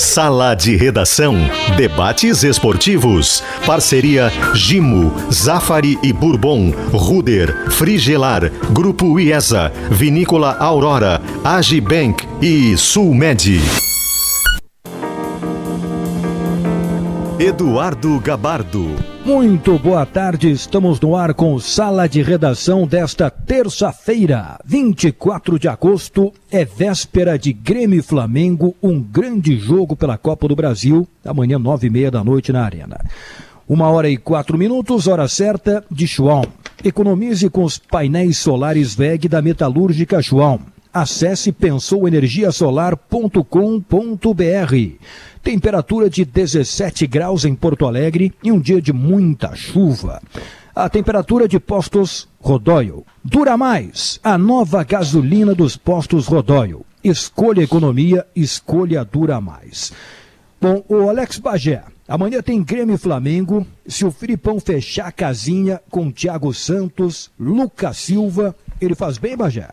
Sala de Redação. Debates esportivos. Parceria Gimo, Zafari e Bourbon, Ruder, Frigelar, Grupo IESA, Vinícola Aurora, Agibank e Sulmed. Eduardo Gabardo. Muito boa tarde, estamos no ar com Sala de Redação desta terça-feira, 24 de agosto, é véspera de Grêmio e Flamengo, um grande jogo pela Copa do Brasil, amanhã nove e meia da noite na Arena. Uma hora e quatro minutos, hora certa de Schwalm. Economize com os painéis solares VEG da Metalúrgica Schwalm. Acesse pensouenergiasolar.com.br. Temperatura de 17 graus em Porto Alegre e um dia de muita chuva. A temperatura de postos Rodóio. Dura mais. A nova gasolina dos postos Rodóio. Escolha economia, escolha dura mais. Bom, o Alex Bagé. Amanhã tem Grêmio e Flamengo. Se o Filipão fechar a casinha com Thiago Santos, Lucas Silva, ele faz bem, Bagé?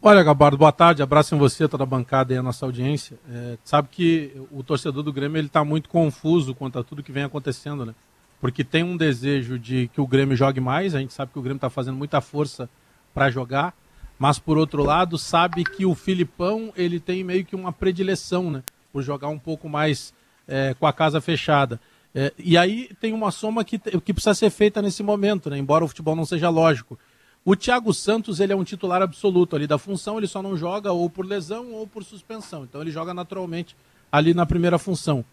Olha, Gabardo, boa tarde, abraço em você, toda a bancada e a nossa audiência. É, sabe que o torcedor do Grêmio ele está muito confuso quanto a tudo que vem acontecendo, né? Porque tem um desejo de que o Grêmio jogue mais, a gente sabe que o Grêmio está fazendo muita força para jogar, mas por outro lado sabe que o Filipão ele tem meio que uma predileção, né? Por jogar um pouco mais é, com a casa fechada. É, e aí tem uma soma que, que precisa ser feita nesse momento, né? Embora o futebol não seja lógico. O Thiago Santos, ele é um titular absoluto ali da função, ele só não joga ou por lesão ou por suspensão. Então ele joga naturalmente ali na primeira função.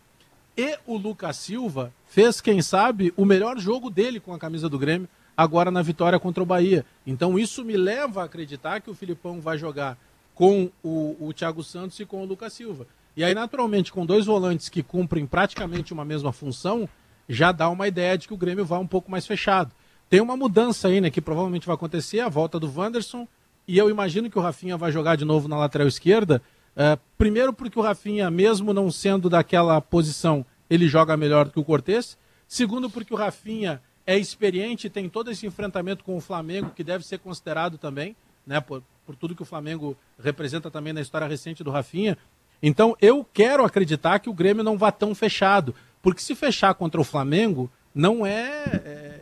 E o Lucas Silva fez, quem sabe, o melhor jogo dele com a camisa do Grêmio, agora na vitória contra o Bahia. Então isso me leva a acreditar que o Filipão vai jogar com o, o Thiago Santos e com o Lucas Silva. E aí, naturalmente, com dois volantes que cumprem praticamente uma mesma função, já dá uma ideia de que o Grêmio vai um pouco mais fechado. Tem uma mudança aí, né, que provavelmente vai acontecer, a volta do Wanderson, e eu imagino que o Rafinha vai jogar de novo na lateral esquerda. Uh, primeiro porque o Rafinha, mesmo não sendo daquela posição, ele joga melhor do que o Cortez. Segundo porque o Rafinha é experiente, tem todo esse enfrentamento com o Flamengo, que deve ser considerado também, né, por, por tudo que o Flamengo representa também na história recente do Rafinha. Então eu quero acreditar que o Grêmio não vá tão fechado, porque se fechar contra o Flamengo, não é, é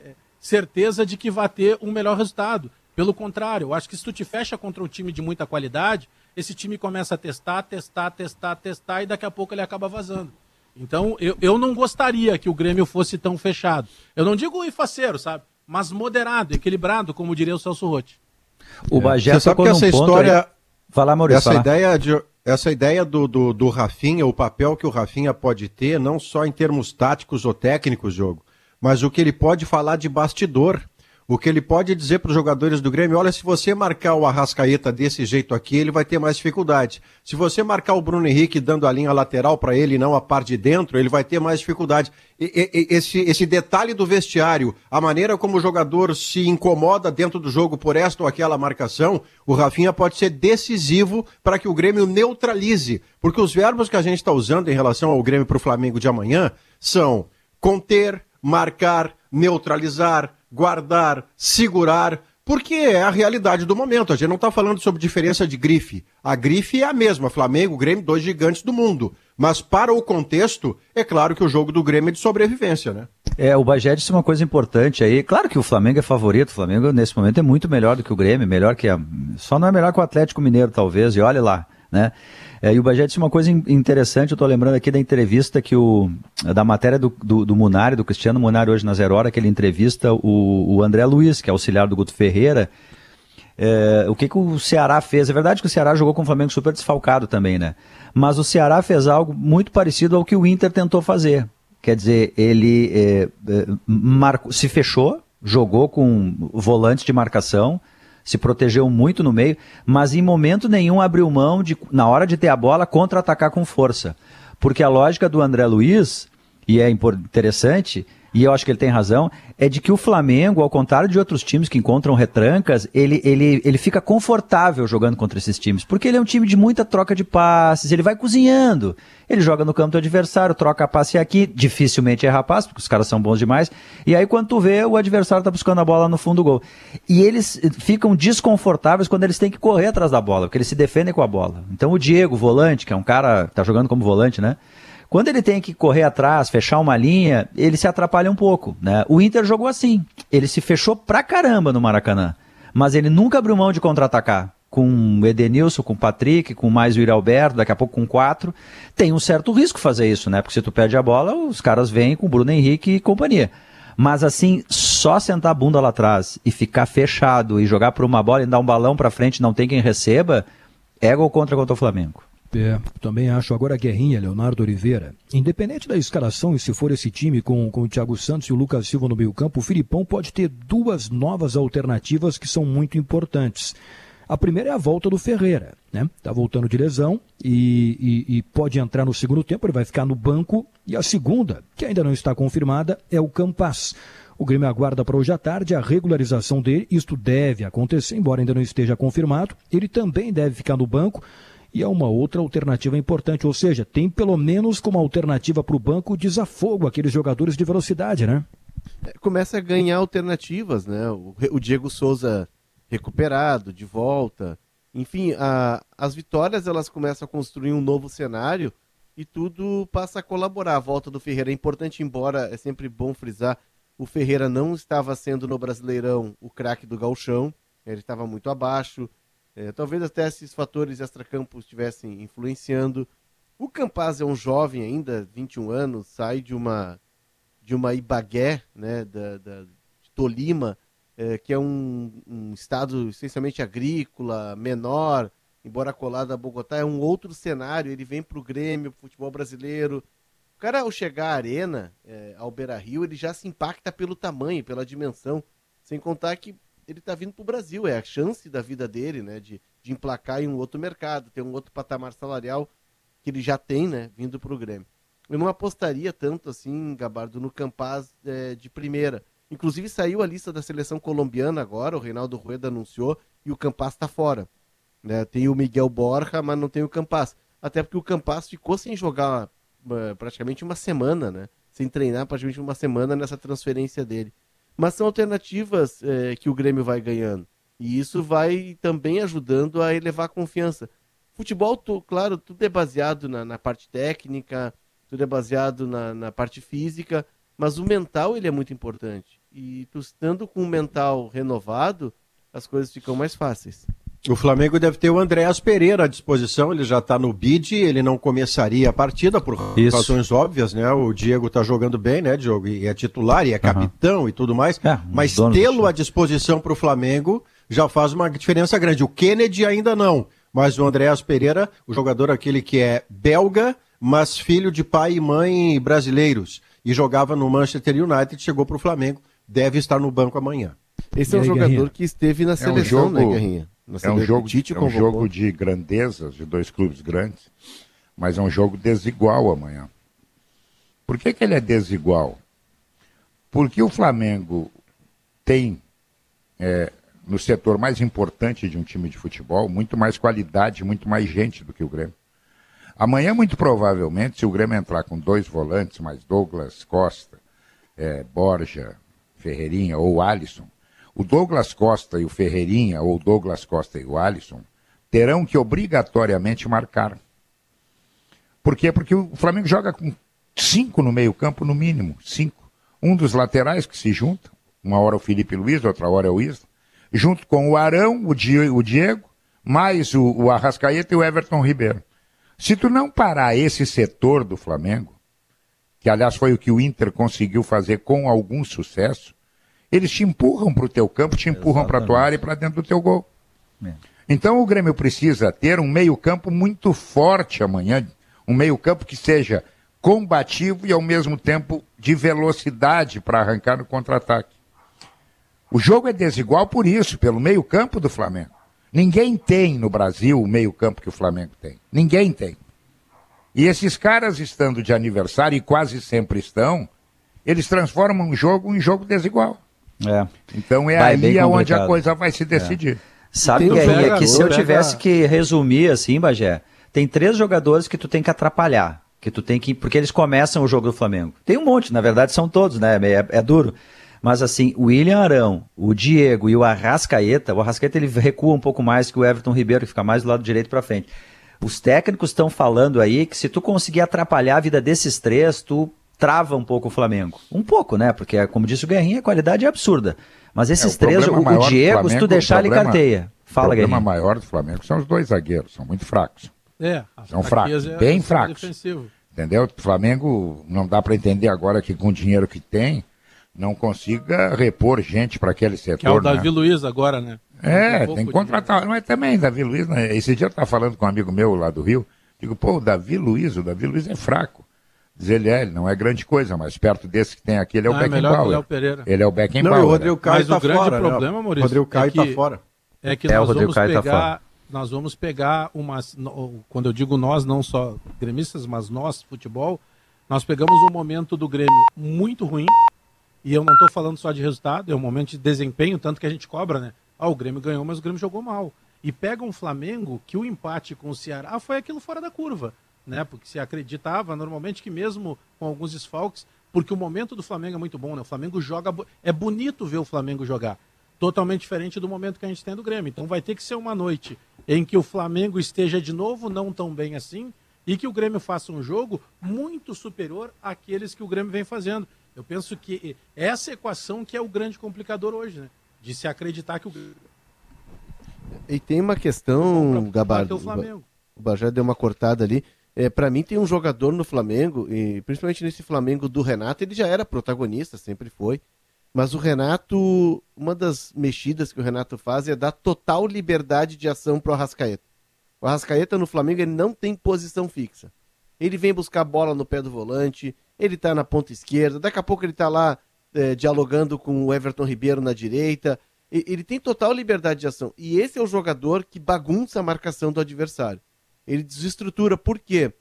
certeza de que vai ter um melhor resultado. Pelo contrário, eu acho que se tu te fecha contra um time de muita qualidade, esse time começa a testar, testar, testar, testar e daqui a pouco ele acaba vazando. Então, eu, eu não gostaria que o Grêmio fosse tão fechado. Eu não digo faceiro, sabe? Mas moderado, equilibrado, como diria o Celso Rotti. O Bagé é. Você sabe que essa história... Aí... Fala, Maurício. Essa fala. ideia, de, essa ideia do, do, do Rafinha, o papel que o Rafinha pode ter, não só em termos táticos ou técnicos, jogo, mas o que ele pode falar de bastidor, o que ele pode dizer para os jogadores do Grêmio, olha, se você marcar o Arrascaeta desse jeito aqui, ele vai ter mais dificuldade. Se você marcar o Bruno Henrique dando a linha lateral para ele e não a parte de dentro, ele vai ter mais dificuldade. E, e, esse, esse detalhe do vestiário, a maneira como o jogador se incomoda dentro do jogo por esta ou aquela marcação, o Rafinha pode ser decisivo para que o Grêmio neutralize. Porque os verbos que a gente está usando em relação ao Grêmio para o Flamengo de amanhã são conter, marcar, neutralizar, guardar, segurar, porque é a realidade do momento. A gente não está falando sobre diferença de grife. A grife é a mesma, Flamengo, Grêmio, dois gigantes do mundo. Mas para o contexto, é claro que o jogo do Grêmio é de sobrevivência, né? É, o Bagé disse uma coisa importante aí. Claro que o Flamengo é favorito, o Flamengo nesse momento é muito melhor do que o Grêmio, melhor que a... Só não é melhor que o Atlético Mineiro, talvez, e olhe lá, né? É, e o Bagé disse uma coisa interessante, eu estou lembrando aqui da entrevista que o. da matéria do, do, do Munari, do Cristiano Munari hoje na Zero Hora, que ele entrevista o, o André Luiz, que é auxiliar do Guto Ferreira. É, o que, que o Ceará fez? É verdade que o Ceará jogou com o Flamengo super desfalcado também, né? Mas o Ceará fez algo muito parecido ao que o Inter tentou fazer. Quer dizer, ele é, é marcou, se fechou, jogou com volante de marcação, se protegeu muito no meio, mas em momento nenhum abriu mão de, na hora de ter a bola, contra-atacar com força. Porque a lógica do André Luiz, e é interessante, e eu acho que ele tem razão, é de que o Flamengo, ao contrário de outros times que encontram retrancas, ele, ele, ele fica confortável jogando contra esses times, porque ele é um time de muita troca de passes, ele vai cozinhando. Ele joga no campo do adversário, troca passe aqui, dificilmente erra passe, porque os caras são bons demais. E aí, quando tu vê, o adversário tá buscando a bola no fundo do gol. E eles ficam desconfortáveis quando eles têm que correr atrás da bola, porque eles se defendem com a bola. Então, o Diego, volante, que é um cara que tá jogando como volante, né? Quando ele tem que correr atrás, fechar uma linha, ele se atrapalha um pouco. Né? O Inter jogou assim. Ele se fechou pra caramba no Maracanã. Mas ele nunca abriu mão de contra-atacar. Com o Edenilson, com o Patrick, com mais o Iri Alberto, daqui a pouco com quatro. Tem um certo risco fazer isso, né? Porque se tu perde a bola, os caras vêm com o Bruno Henrique e companhia. Mas assim, só sentar a bunda lá atrás e ficar fechado e jogar por uma bola e dar um balão pra frente não tem quem receba, é gol contra contra o Flamengo. É, também acho agora a guerrinha, Leonardo Oliveira. Independente da escalação, e se for esse time com, com o Thiago Santos e o Lucas Silva no meio-campo, o Filipão pode ter duas novas alternativas que são muito importantes. A primeira é a volta do Ferreira, né? Tá voltando de lesão e, e, e, pode entrar no segundo tempo, ele vai ficar no banco. E a segunda, que ainda não está confirmada, é o Campas. O Grêmio aguarda para hoje à tarde a regularização dele. Isto deve acontecer, embora ainda não esteja confirmado. Ele também deve ficar no banco e é uma outra alternativa importante, ou seja, tem pelo menos como alternativa para o banco desafogo aqueles jogadores de velocidade, né? É, começa a ganhar alternativas, né? O, o Diego Souza recuperado, de volta. Enfim, a, as vitórias elas começam a construir um novo cenário e tudo passa a colaborar. A volta do Ferreira é importante, embora é sempre bom frisar, o Ferreira não estava sendo no Brasileirão o craque do galchão, ele estava muito abaixo, é, talvez até esses fatores extracampos estivessem influenciando. O Campaz é um jovem ainda, 21 anos, sai de uma de uma Ibagué, né, da, da de Tolima, é, que é um, um, estado essencialmente agrícola, menor, embora colado a Bogotá, é um outro cenário. Ele vem para o Grêmio, pro futebol brasileiro. O cara, ao chegar à arena, é, ao Beira Rio, ele já se impacta pelo tamanho, pela dimensão. Sem contar que ele está vindo para o Brasil, é a chance da vida dele, né, de, de emplacar em um outro mercado, ter um outro patamar salarial que ele já tem, né, vindo para o Grêmio. Eu não apostaria tanto assim, Gabardo, no Campaz é, de primeira. Inclusive saiu a lista da seleção colombiana agora, o Reinaldo Rueda anunciou, e o Campaz está fora. Né? Tem o Miguel Borja, mas não tem o Campaz. Até porque o Campaz ficou sem jogar uh, praticamente uma semana, né? Sem treinar praticamente uma semana nessa transferência dele mas são alternativas é, que o Grêmio vai ganhando. E isso vai também ajudando a elevar a confiança. Futebol, tu, claro, tudo é baseado na, na, parte técnica, tudo é baseado na, na, parte física, mas o mental ele é muito importante. E tu estando com o mental renovado, as coisas ficam mais fáceis. O Flamengo deve ter o Andréas Pereira à disposição, ele já está no bid, ele não começaria a partida por Isso. razões óbvias, né? O Diego está jogando bem, né, Diogo? E é titular, e é capitão uhum. e tudo mais. É, mas tê-lo à disposição para o Flamengo já faz uma diferença grande. O Kennedy ainda não, mas o Andréas Pereira, o jogador aquele que é belga, mas filho de pai e mãe brasileiros, e jogava no Manchester United, chegou para o Flamengo, deve estar no banco amanhã. Esse é um jogador Guerrinha? que esteve na seleção, é um né, jogo... né, Guerrinha? É um jogo, é um jogo de grandezas, de dois clubes grandes, mas é um jogo desigual amanhã. Por que, que ele é desigual? Porque o Flamengo tem, é, no setor mais importante de um time de futebol, muito mais qualidade, muito mais gente do que o Grêmio. Amanhã, muito provavelmente, se o Grêmio entrar com dois volantes, mais Douglas Costa, é, Borja, Ferreirinha ou Alisson, o Douglas Costa e o Ferreirinha, ou Douglas Costa e o Alisson, terão que obrigatoriamente marcar. Por quê? Porque o Flamengo joga com cinco no meio-campo, no mínimo, cinco. Um dos laterais que se junta, uma hora o Felipe Luiz, outra hora é o Isla, junto com o Arão, o Diego, mais o, o Arrascaeta e o Everton Ribeiro. Se tu não parar esse setor do Flamengo, que aliás foi o que o Inter conseguiu fazer com algum sucesso, eles te empurram para o teu campo, te empurram para a tua área e para dentro do teu gol. É. Então o Grêmio precisa ter um meio-campo muito forte amanhã, um meio-campo que seja combativo e ao mesmo tempo de velocidade para arrancar no contra-ataque. O jogo é desigual por isso, pelo meio-campo do Flamengo. Ninguém tem no Brasil o meio-campo que o Flamengo tem. Ninguém tem. E esses caras estando de aniversário, e quase sempre estão, eles transformam um jogo em jogo desigual. É. Então é vai, aí onde a coisa vai se decidir. É. Sabe, Guerrinha, que se eu tivesse que resumir assim, Bagé, tem três jogadores que tu tem que atrapalhar. Que tu tem que. Porque eles começam o jogo do Flamengo. Tem um monte, na verdade são todos, né? É, é duro. Mas assim, o William Arão, o Diego e o Arrascaeta, o Arrascaeta ele recua um pouco mais que o Everton Ribeiro, que fica mais do lado direito para frente. Os técnicos estão falando aí que se tu conseguir atrapalhar a vida desses três, tu trava um pouco o Flamengo. Um pouco, né? Porque, como disse o Guerrinha, a qualidade é absurda. Mas esses é, o três, o, o Diego, Flamengo, se tu deixar, problema, ele carteia. Fala, Guerrinha. O problema maior do Flamengo são os dois zagueiros, são muito fracos. É, são fracos, é, bem fracos. Defensivo. Entendeu? O Flamengo não dá para entender agora que com o dinheiro que tem, não consiga repor gente para aquele setor. Que é o Davi né? Luiz agora, né? É, tem que contratar. Mas também, Davi Luiz, né? esse dia eu estava falando com um amigo meu lá do Rio, digo, pô, o Davi Luiz, o Davi Luiz é fraco. Diz ele, é, ele não é grande coisa, mas perto desse que tem aqui, ele é o ah, Beckenbauer. É ele é o Beckenbauer. Não, o Rodrigo Caio mas tá o grande fora, né? problema, Maurício, o Rodrigo Caio é tá fora. É que é, nós vamos tá pegar, tá nós vamos pegar umas, quando eu digo nós, não só gremistas, mas nós, futebol, nós pegamos um momento do Grêmio muito ruim, e eu não estou falando só de resultado, é um momento de desempenho, tanto que a gente cobra, né? Ah, o Grêmio ganhou, mas o Grêmio jogou mal. E pega um Flamengo que o empate com o Ceará foi aquilo fora da curva, né? Porque se acreditava normalmente que mesmo com alguns desfalques, porque o momento do Flamengo é muito bom, né? O Flamengo joga, é bonito ver o Flamengo jogar. Totalmente diferente do momento que a gente tem do Grêmio. Então vai ter que ser uma noite em que o Flamengo esteja de novo não tão bem assim e que o Grêmio faça um jogo muito superior àqueles que o Grêmio vem fazendo. Eu penso que essa equação que é o grande complicador hoje, né? De se acreditar que o. E tem uma questão, Gabardo. O Bajé deu uma cortada ali. É, para mim tem um jogador no Flamengo, e principalmente nesse Flamengo do Renato, ele já era protagonista, sempre foi. Mas o Renato, uma das mexidas que o Renato faz é dar total liberdade de ação pro Arrascaeta. O Arrascaeta no Flamengo ele não tem posição fixa. Ele vem buscar bola no pé do volante, ele está na ponta esquerda, daqui a pouco ele está lá é, dialogando com o Everton Ribeiro na direita. Ele tem total liberdade de ação. E esse é o jogador que bagunça a marcação do adversário. Ele desestrutura. Por quê?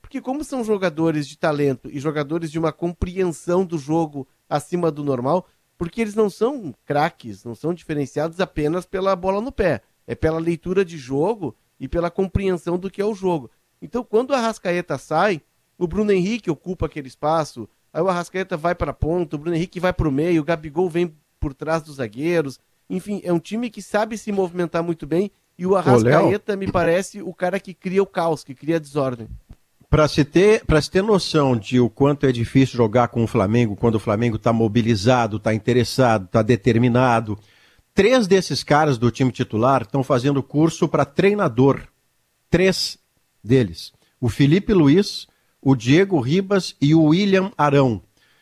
Porque, como são jogadores de talento e jogadores de uma compreensão do jogo acima do normal, porque eles não são craques, não são diferenciados apenas pela bola no pé. É pela leitura de jogo e pela compreensão do que é o jogo. Então, quando a Rascaeta sai, o Bruno Henrique ocupa aquele espaço, aí o Arrascaeta vai para a ponta, o Bruno Henrique vai para o meio, o Gabigol vem por trás dos zagueiros. Enfim, é um time que sabe se movimentar muito bem e o Arrascaeta Ô, me parece o cara que cria o caos, que cria a desordem. Para se, ter, se ter noção de o quanto é difícil jogar com o Flamengo, quando o Flamengo está mobilizado, está interessado, está determinado, três desses caras do time titular estão fazendo curso para treinador. Três deles. O Felipe Luiz, o Diego Ribas e o William Arão.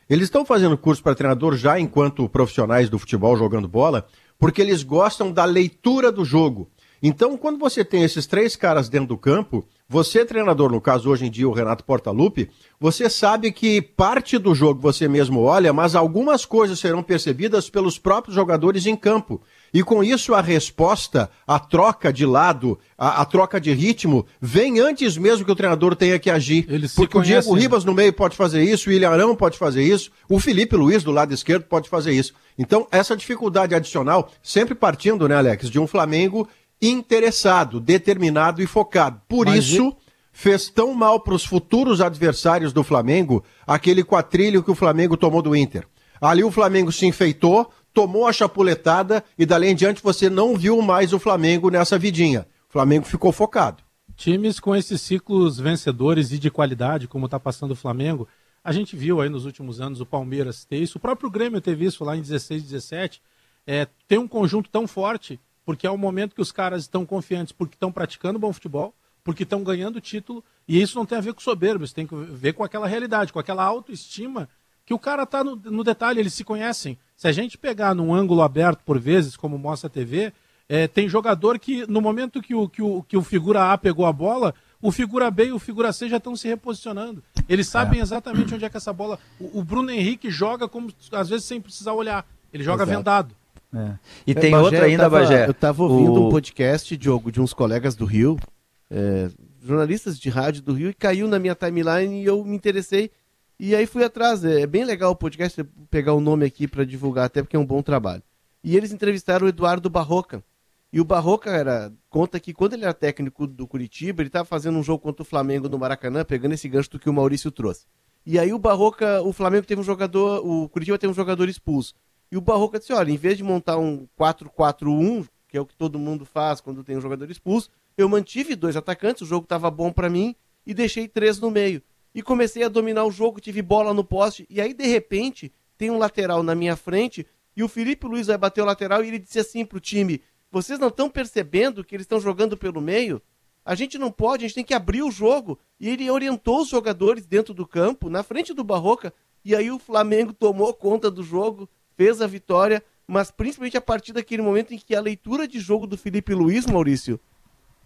Eles estão fazendo curso para treinador já enquanto profissionais do futebol jogando bola, porque eles gostam da leitura do jogo. Então, quando você tem esses três caras dentro do campo, você, treinador, no caso hoje em dia o Renato Portaluppi, você sabe que parte do jogo você mesmo olha, mas algumas coisas serão percebidas pelos próprios jogadores em campo. E com isso a resposta, a troca de lado, a, a troca de ritmo, vem antes mesmo que o treinador tenha que agir. Porque o Diego né? Ribas no meio pode fazer isso, o William Arão pode fazer isso, o Felipe Luiz do lado esquerdo pode fazer isso. Então, essa dificuldade adicional, sempre partindo, né, Alex, de um Flamengo interessado, determinado e focado. Por Mas isso, fez tão mal para os futuros adversários do Flamengo aquele quatrilho que o Flamengo tomou do Inter. Ali o Flamengo se enfeitou, tomou a chapuletada e dali em diante você não viu mais o Flamengo nessa vidinha. O Flamengo ficou focado. Times com esses ciclos vencedores e de qualidade, como está passando o Flamengo, a gente viu aí nos últimos anos o Palmeiras ter isso, o próprio Grêmio teve isso lá em 16, 17. É, tem um conjunto tão forte porque é o momento que os caras estão confiantes porque estão praticando bom futebol, porque estão ganhando título, e isso não tem a ver com soberbo, isso tem a ver com aquela realidade, com aquela autoestima que o cara está no, no, detalhe, eles se conhecem. Se a gente pegar num ângulo aberto por vezes, como mostra a TV, é, tem jogador que no momento que o, que, o, que o figura A pegou a bola, o figura B e o figura C já estão se reposicionando. Eles sabem é. exatamente onde é que essa bola. O, o, Bruno Henrique joga como às vezes sem precisar olhar. Ele joga Exato. vendado. É. E é, tem Bagé, outra ainda, eu tava, Bagé. Eu estava ouvindo o... um podcast, Diogo, de uns colegas do Rio, é, jornalistas de rádio do Rio, e caiu na minha timeline e eu me interessei. E aí fui atrás, é bem legal o podcast, pegar o nome aqui para divulgar, até porque é um bom trabalho. E eles entrevistaram o Eduardo Barroca. E o Barroca era, conta que quando ele era técnico do Curitiba, ele estava fazendo um jogo contra o Flamengo no Maracanã, pegando esse gancho do que o Maurício trouxe. E aí o Barroca, o Flamengo teve um jogador, o Curitiba teve um jogador expulso. E o Barroca disse: olha, em vez de montar um 4-4-1, que é o que todo mundo faz quando tem um jogador expulso, eu mantive dois atacantes, o jogo estava bom para mim e deixei três no meio. E comecei a dominar o jogo, tive bola no poste, e aí de repente tem um lateral na minha frente e o Felipe Luiz vai bater o lateral e ele disse assim pro time: vocês não estão percebendo que eles estão jogando pelo meio? A gente não pode, a gente tem que abrir o jogo. E ele orientou os jogadores dentro do campo, na frente do Barroca, e aí o Flamengo tomou conta do jogo, fez a vitória, mas principalmente a partir daquele momento em que a leitura de jogo do Felipe Luiz, Maurício,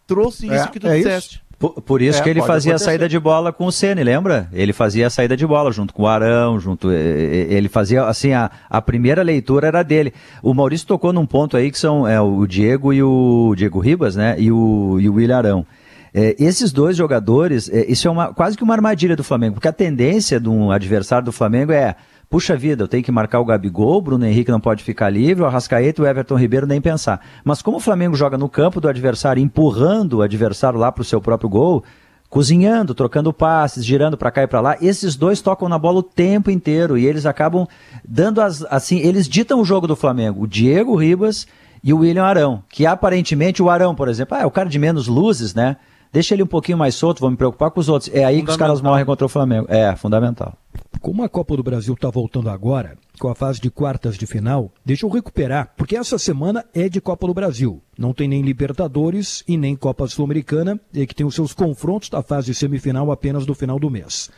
trouxe isso é, que tu é disseste. Isso. Por, por isso é, que ele fazia acontecer. a saída de bola com o Ceni, lembra? Ele fazia a saída de bola junto com o Arão, junto. Ele fazia assim a, a primeira leitura era dele. O Maurício tocou num ponto aí que são é, o Diego e o Diego Ribas, né? E o, e o William Arão. É, esses dois jogadores, é, isso é uma, quase que uma armadilha do Flamengo, porque a tendência de um adversário do Flamengo é puxa vida, eu tenho que marcar o Gabigol, o Bruno Henrique não pode ficar livre, o Arrascaeta e o Everton Ribeiro nem pensar. Mas como o Flamengo joga no campo do adversário, empurrando o adversário lá para o seu próprio gol, cozinhando, trocando passes, girando para cá e para lá, esses dois tocam na bola o tempo inteiro e eles acabam dando as, assim, eles ditam o jogo do Flamengo. O Diego Ribas e o William Arão, que aparentemente o Arão, por exemplo, ah, é o cara de menos luzes, né? Deixa ele um pouquinho mais solto, vou me preocupar com os outros. É aí que os caras morrem contra o Flamengo. É, fundamental. Como a Copa do Brasil está voltando agora, com a fase de quartas de final, deixa eu recuperar, porque essa semana é de Copa do Brasil. Não tem nem Libertadores e nem Copa Sul-Americana, e que tem os seus confrontos da fase semifinal apenas no final do mês.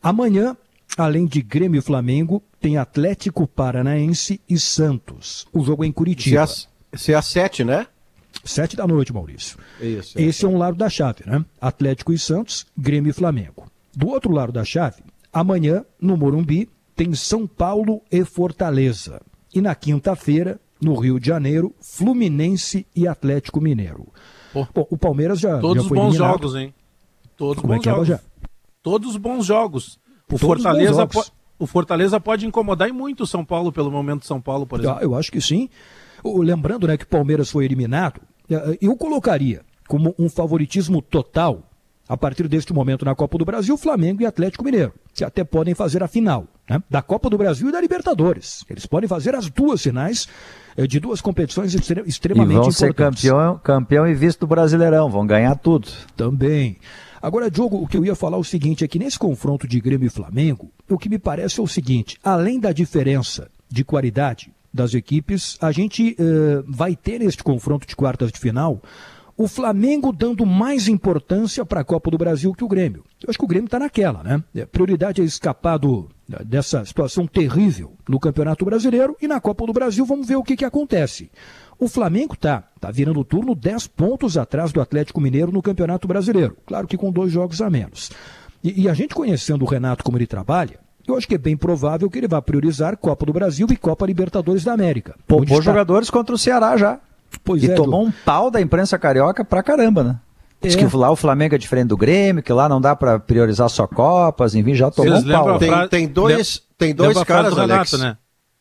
Amanhã, além de Grêmio e Flamengo, tem Atlético Paranaense e Santos. O jogo é em Curitiba. Se é a sete, né? Sete da noite, Maurício. Isso, é Esse é um lado da chave, né? Atlético e Santos, Grêmio e Flamengo. Do outro lado da chave, amanhã, no Morumbi, tem São Paulo e Fortaleza. E na quinta-feira, no Rio de Janeiro, Fluminense e Atlético Mineiro. Bom, o Palmeiras já. Todos já foi bons eliminado. jogos, hein? Todos Como é bons é jogos. Já? Todos bons jogos. O Todos Fortaleza, po... o Fortaleza pode incomodar e muito o São Paulo pelo momento de São Paulo, por exemplo. Ah, eu acho que sim. Lembrando né, que o Palmeiras foi eliminado, eu colocaria como um favoritismo total, a partir deste momento na Copa do Brasil, Flamengo e Atlético Mineiro, que até podem fazer a final né, da Copa do Brasil e da Libertadores. Eles podem fazer as duas finais é, de duas competições extremamente importantes. e vão ser campeão, campeão e vice do Brasileirão, vão ganhar tudo. Também. Agora, Diogo, o que eu ia falar é o seguinte, é que nesse confronto de Grêmio e Flamengo, o que me parece é o seguinte, além da diferença de qualidade das equipes, a gente uh, vai ter neste confronto de quartas de final o Flamengo dando mais importância para a Copa do Brasil que o Grêmio. Eu acho que o Grêmio está naquela, né? A prioridade é escapar do, dessa situação terrível no Campeonato Brasileiro e na Copa do Brasil vamos ver o que, que acontece. O Flamengo tá, tá virando o turno 10 pontos atrás do Atlético Mineiro no Campeonato Brasileiro. Claro que com dois jogos a menos. E, e a gente conhecendo o Renato como ele trabalha, eu acho que é bem provável que ele vá priorizar Copa do Brasil e Copa Libertadores da América. Poupou está... jogadores contra o Ceará já. Pois e é, tomou do... um pau da imprensa carioca pra caramba, né? Diz é. que lá o Flamengo é diferente do Grêmio, que lá não dá para priorizar só Copas, enfim, já tomou um pau. Tem, tem dois, tem dois caras, Alex. Renato, né?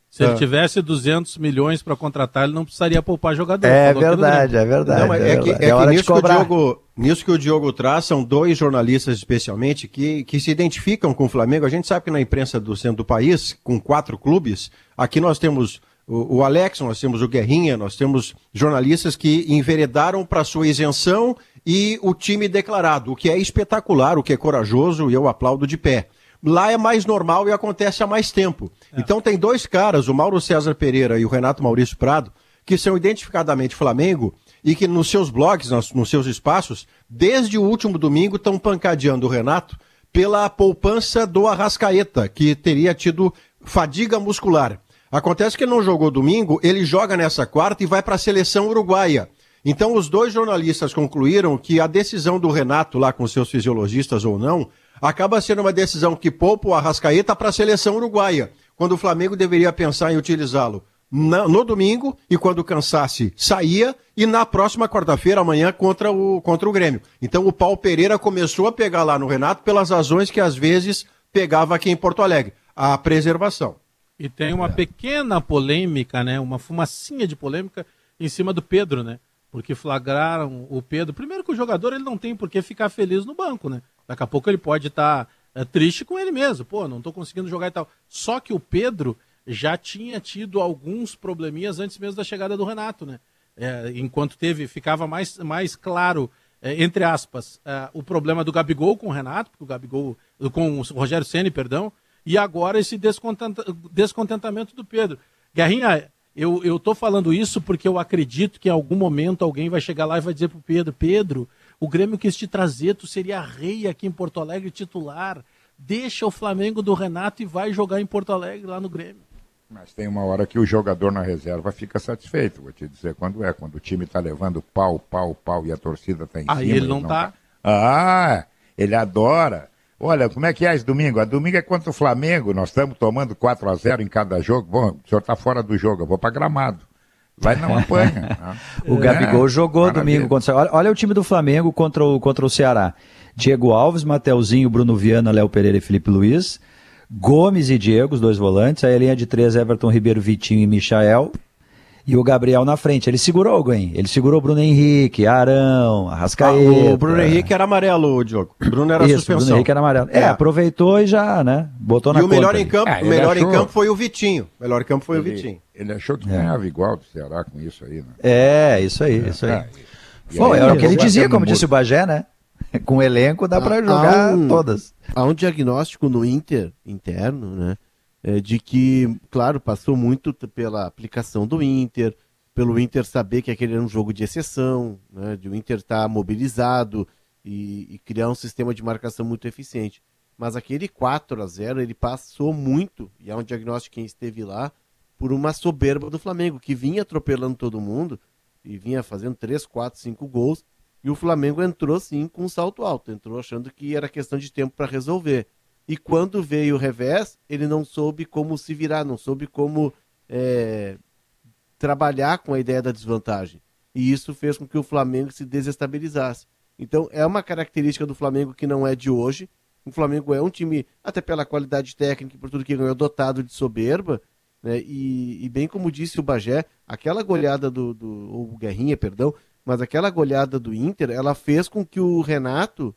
Se ele é. tivesse 200 milhões para contratar, ele não precisaria poupar jogador. É verdade, é verdade. Não, é, é, que, é, é que nisso, que o Diogo, nisso que o Diogo traz, são dois jornalistas especialmente que, que se identificam com o Flamengo. A gente sabe que na imprensa do centro do país, com quatro clubes, aqui nós temos o, o Alex, nós temos o Guerrinha, nós temos jornalistas que enveredaram para sua isenção e o time declarado, o que é espetacular, o que é corajoso e eu aplaudo de pé. Lá é mais normal e acontece há mais tempo. É. Então tem dois caras, o Mauro César Pereira e o Renato Maurício Prado, que são identificadamente Flamengo e que nos seus blogs, nos, nos seus espaços, desde o último domingo estão pancadeando o Renato pela poupança do Arrascaeta, que teria tido fadiga muscular. Acontece que ele não jogou domingo, ele joga nessa quarta e vai para a seleção uruguaia. Então os dois jornalistas concluíram que a decisão do Renato lá com seus fisiologistas ou não, acaba sendo uma decisão que poupa o Arrascaeta para a seleção uruguaia, quando o Flamengo deveria pensar em utilizá-lo no domingo e quando cansasse saía e na próxima quarta-feira amanhã contra o contra o Grêmio. Então o Paulo Pereira começou a pegar lá no Renato pelas razões que às vezes pegava aqui em Porto Alegre. A preservação. E tem uma pequena polêmica, né? Uma fumacinha de polêmica em cima do Pedro, né? Porque flagraram o Pedro. Primeiro que o jogador ele não tem por que ficar feliz no banco, né? Daqui a pouco ele pode estar tá, é, triste com ele mesmo. Pô, não estou conseguindo jogar e tal. Só que o Pedro já tinha tido alguns probleminhas antes mesmo da chegada do Renato, né? É, enquanto teve, ficava mais, mais claro, é, entre aspas, é, o problema do Gabigol com o Renato, o Gabigol, com o Rogério Ceni, perdão, e agora esse descontenta, descontentamento do Pedro. Guerrinha, eu, eu tô falando isso porque eu acredito que em algum momento alguém vai chegar lá e vai dizer pro Pedro, Pedro, o Grêmio quis te trazer, tu seria rei aqui em Porto Alegre titular, deixa o Flamengo do Renato e vai jogar em Porto Alegre lá no Grêmio. Mas tem uma hora que o jogador na reserva fica satisfeito, vou te dizer quando é, quando o time está levando pau, pau, pau e a torcida está em Aí cima. Aí ele não, está. Tá. Ah, ele adora. Olha, como é que é esse domingo? A domingo é contra o Flamengo, nós estamos tomando 4 a 0 em cada jogo. Bom, o senhor está fora do jogo, eu vou para gramado. Vai não apanha. Né? o Gabigol é, jogou maravilha. domingo contra olha, olha o time do Flamengo contra o, contra o Ceará. Diego Alves, Mateuzinho, Bruno Viana, Léo Pereira e Felipe Luiz. Gomes e Diego, os dois volantes. Aí a linha de três, Everton Ribeiro, Vitinho e Michael. E o Gabriel na frente. Ele segurou, Gwen. Ele segurou o Bruno Henrique, Arão, Arrascaeta. Ah, o Bruno Henrique era amarelo, Diogo. O Bruno era Isso, suspensão. O Bruno Henrique era amarelo. É, é aproveitou e já, né? Botou na E o melhor em campo, é, melhor achou... em campo foi o Vitinho. O melhor em campo foi ele, o Vitinho. Ele achou que é. ganhava igual do Ceará com isso aí, né? É, isso aí, é, isso aí. Bom, era o que ele dizia, como disse o Bagé, né? com elenco dá para jogar um, todas. Há um diagnóstico no Inter interno, né? É, de que, claro, passou muito pela aplicação do Inter, pelo Inter saber que aquele era um jogo de exceção, né? De o Inter estar tá mobilizado e, e, criar um sistema de marcação muito eficiente. Mas aquele 4 a 0 ele passou muito, e há um diagnóstico quem esteve lá, por uma soberba do Flamengo, que vinha atropelando todo mundo e vinha fazendo 3, 4, 5 gols e o Flamengo entrou sim com um salto alto, entrou achando que era questão de tempo para resolver. E quando veio o revés, ele não soube como se virar, não soube como é, trabalhar com a ideia da desvantagem. E isso fez com que o Flamengo se desestabilizasse. Então é uma característica do Flamengo que não é de hoje. O Flamengo é um time, até pela qualidade técnica e por tudo que ganhou, dotado de soberba. Né? E, e, bem como disse o Bagé, aquela goleada do, do o Guerrinha, perdão, mas aquela goleada do Inter, ela fez com que o Renato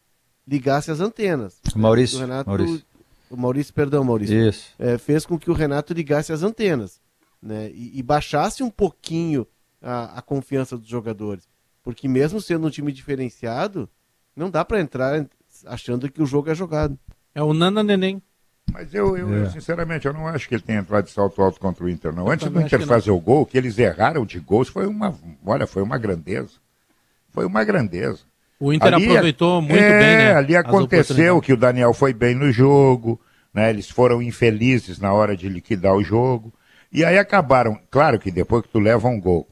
ligasse as antenas. Maurício. O Renato, Maurício. O Maurício, perdão, Maurício. Isso. É, fez com que o Renato ligasse as antenas. Né? E, e baixasse um pouquinho a, a, confiança dos jogadores. Porque mesmo sendo um time diferenciado, não dá para entrar achando que o jogo é jogado. É o Nana Neném. Mas eu, eu, é. sinceramente, eu não acho que ele tenha entrado de salto alto contra o Inter, não. Eu Antes do Inter fazer o gol, que eles erraram de gols, foi uma, olha, foi uma grandeza. Foi uma grandeza. O Inter ali, aproveitou muito é, bem, né? Ali aconteceu que o Daniel foi bem no jogo, né? Eles foram infelizes na hora de liquidar o jogo. E aí acabaram. Claro que depois que tu leva um gol,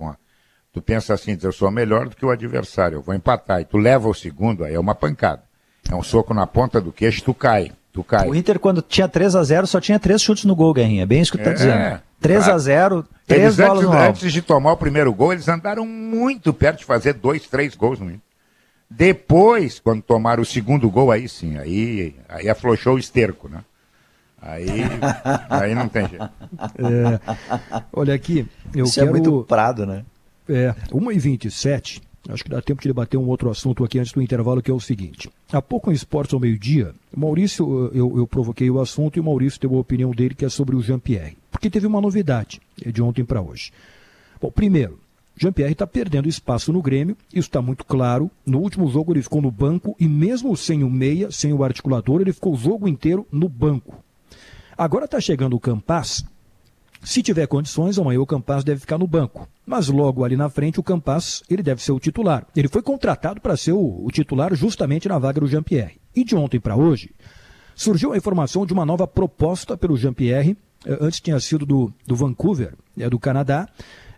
tu pensa assim, eu sou melhor do que o adversário, eu vou empatar. E tu leva o segundo, aí é uma pancada. É um soco na ponta do queixo, tu cai. Tu cai. O Inter, quando tinha 3 a 0 só tinha três chutes no gol, Guerrinha. É bem isso que tu tá é, dizendo. 3 a 0 três eles, bolas antes, no antes de tomar o primeiro gol, eles andaram muito perto de fazer dois, três gols no Inter. Depois, quando tomaram o segundo gol, aí sim, aí, aí afrouxou o esterco, né? Aí, aí não tem jeito. É, olha aqui, eu Isso quero... é muito prado, né? É, 1h27, Acho que dá tempo de debater um outro assunto aqui antes do intervalo, que é o seguinte. Há pouco em Esportes ao meio-dia, Maurício, eu, eu provoquei o assunto e o Maurício deu a opinião dele, que é sobre o Jean-Pierre. Porque teve uma novidade é de ontem para hoje. Bom, primeiro, Jean-Pierre está perdendo espaço no Grêmio, isso está muito claro. No último jogo ele ficou no banco e mesmo sem o meia, sem o articulador, ele ficou o jogo inteiro no banco. Agora está chegando o Campas, se tiver condições, amanhã o Campas deve ficar no banco. Mas logo ali na frente, o Campas ele deve ser o titular. Ele foi contratado para ser o, o, titular justamente na vaga do Jean-Pierre. E de ontem para hoje, surgiu a informação de uma nova proposta pelo Jean-Pierre. Eh, antes tinha sido do, do Vancouver, é, do Canadá.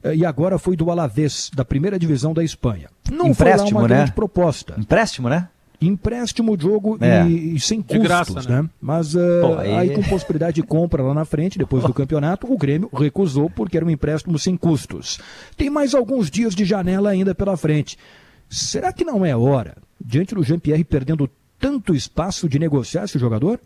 Eh, e agora foi do Alavés, da primeira divisão da Espanha. Não Empréstimo, foi lá uma né? grande proposta. Empréstimo, né? empréstimo, jogo é. e, e, sem custos, graça, né? né? Mas uh, Pô, aí... aí... com possibilidade de compra lá na frente, depois do campeonato, o Grêmio recusou porque era um empréstimo sem custos. Tem mais alguns dias de janela ainda pela frente. Será que não é hora, diante do Jean-Pierre perdendo tanto espaço de negociar esse jogador?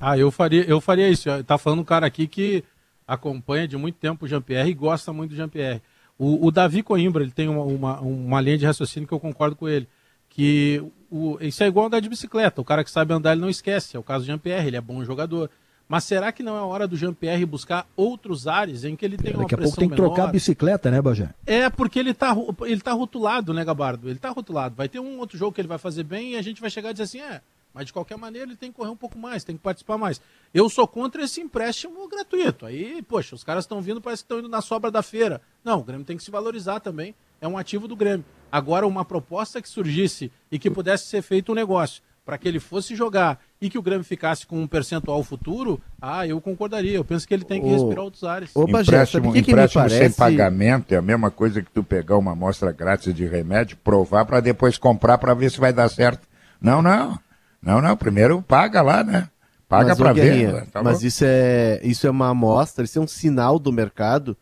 Ah, eu faria, eu faria isso. Tá falando um cara aqui que acompanha de muito tempo o Jean-Pierre e gosta muito do Jean-Pierre. O, o, Davi Coimbra, ele tem uma, uma, uma, linha de raciocínio que eu concordo com ele. Que o, isso é igual andar de bicicleta. O cara que sabe andar, ele não esquece. É o caso do Jean-Pierre, ele é bom jogador. Mas será que não é hora do Jean-Pierre buscar outros ares em que ele tem é, uma Daqui a pouco tem que trocar a bicicleta, né, Bajé? É, porque ele tá, ele tá rotulado, né, Gabardo? Ele tá rotulado. Vai ter um outro jogo que ele vai fazer bem e a gente vai chegar e dizer assim, é, mas de qualquer maneira ele tem que correr um pouco mais, tem que participar mais. Eu sou contra esse empréstimo gratuito. Aí, poxa, os caras estão vindo, parece que estão indo na sobra da feira. Não, o Grêmio tem que se valorizar também. É um ativo do Grêmio. Agora, uma proposta que surgisse e que pudesse ser feito um negócio para que ele fosse jogar e que o Grêmio ficasse com um percentual futuro, ah, eu concordaria. Eu penso que ele tem que respirar outros ares. Ô, Bagé, empréstimo, que empréstimo parece... sem pagamento é a mesma coisa que tu pegar uma amostra grátis de remédio, provar para depois comprar para ver se vai dar certo. Não, não. Não, não. Primeiro paga lá, né? Paga para ver. Tá mas isso é, isso é uma amostra, isso é um sinal do mercado.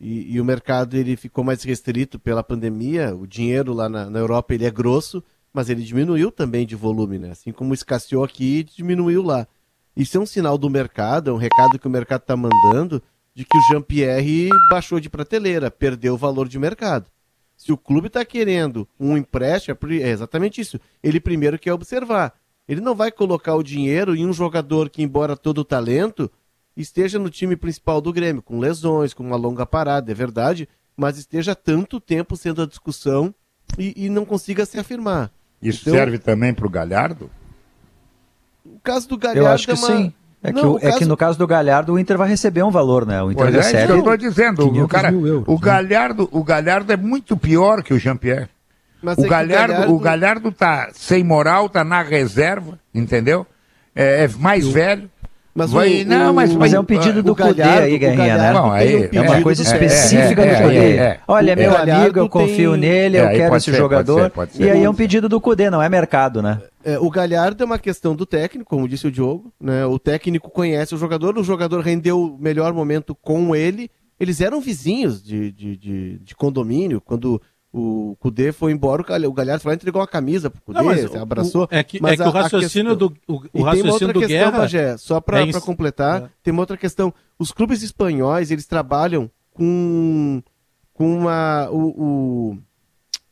E, e, o mercado ele ficou mais restrito pela pandemia. O dinheiro lá na, na Europa ele é grosso mas ele diminuiu também de volume, né? Assim como escasseou aqui, diminuiu lá. Isso é um sinal do mercado, é um recado que o mercado está mandando de que o Jean-Pierre baixou de prateleira, perdeu o valor de mercado. Se o clube está querendo um empréstimo, é, é exatamente isso. Ele primeiro quer observar. Ele não vai colocar o dinheiro em um jogador que, embora todo o talento, esteja no time principal do Grêmio, com lesões, com uma longa parada, é verdade, mas esteja tanto tempo sendo a discussão e, e não consiga se afirmar. Isso então, serve também para o Galhardo? O caso do Galhardo Eu acho que é uma... sim. É, não, que, o, é caso... que no caso do Galhardo o Inter vai receber um valor, né? O Inter pois recebe. É isso que eu estou dizendo. O, cara, euros, o, né? Galhardo, o Galhardo é muito pior que o Jean-Pierre. O, é Galhardo, o, Galhardo... o Galhardo tá sem moral, tá na reserva, entendeu? É, é mais velho. Mas, vai, o, não, mas, mas, é um pedido do Cudê aí, Guerrinha, né? Bom, aí, um é uma coisa específica é, é, do Cudê. É, Olha, meu amigo, eu confio tem... nele, eu quero esse ser, jogador. Pode ser, pode ser. E aí é um pedido do Cudê, não é mercado, né? o Galhardo é uma questão do técnico, como disse o Diogo. Né? O técnico conhece o jogador, o jogador rendeu o melhor momento com ele. Eles eram vizinhos de, de, de, de condomínio, quando o Cudê foi embora, o Galhardo foi lá entregou uma camisa pro Cudê, não, abraçou. O, é que, mas é que a, o raciocínio questão... do o, o raciocínio tem uma outra do questão, Guerra... Bagé, só para é completar, é. tem uma outra questão. Os clubes espanhóis, eles trabalham com, com uma... O, o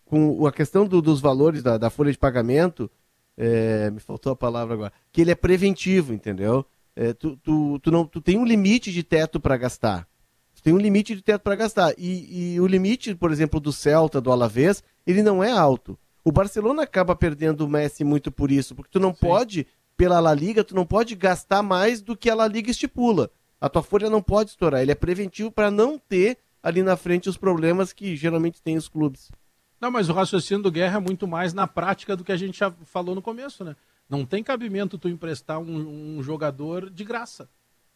com a questão do, dos valores da, da, folha de pagamento, é, me faltou a palavra agora, que ele é preventivo, entendeu? É, tu, tu, tu, não, tu tem um limite de teto para gastar tem um limite de teto para gastar. E, e, o limite, por exemplo, do Celta, do Alavés, ele não é alto. O Barcelona acaba perdendo o Messi muito por isso, porque tu não Sim. pode, pela La Liga, tu não pode gastar mais do que a La Liga estipula. A tua folha não pode estourar. Ele é preventivo para não ter ali na frente os problemas que geralmente tem os clubes. Não, mas o raciocínio do Guerra é muito mais na prática do que a gente já falou no começo, né? Não tem cabimento tu emprestar um, um jogador de graça.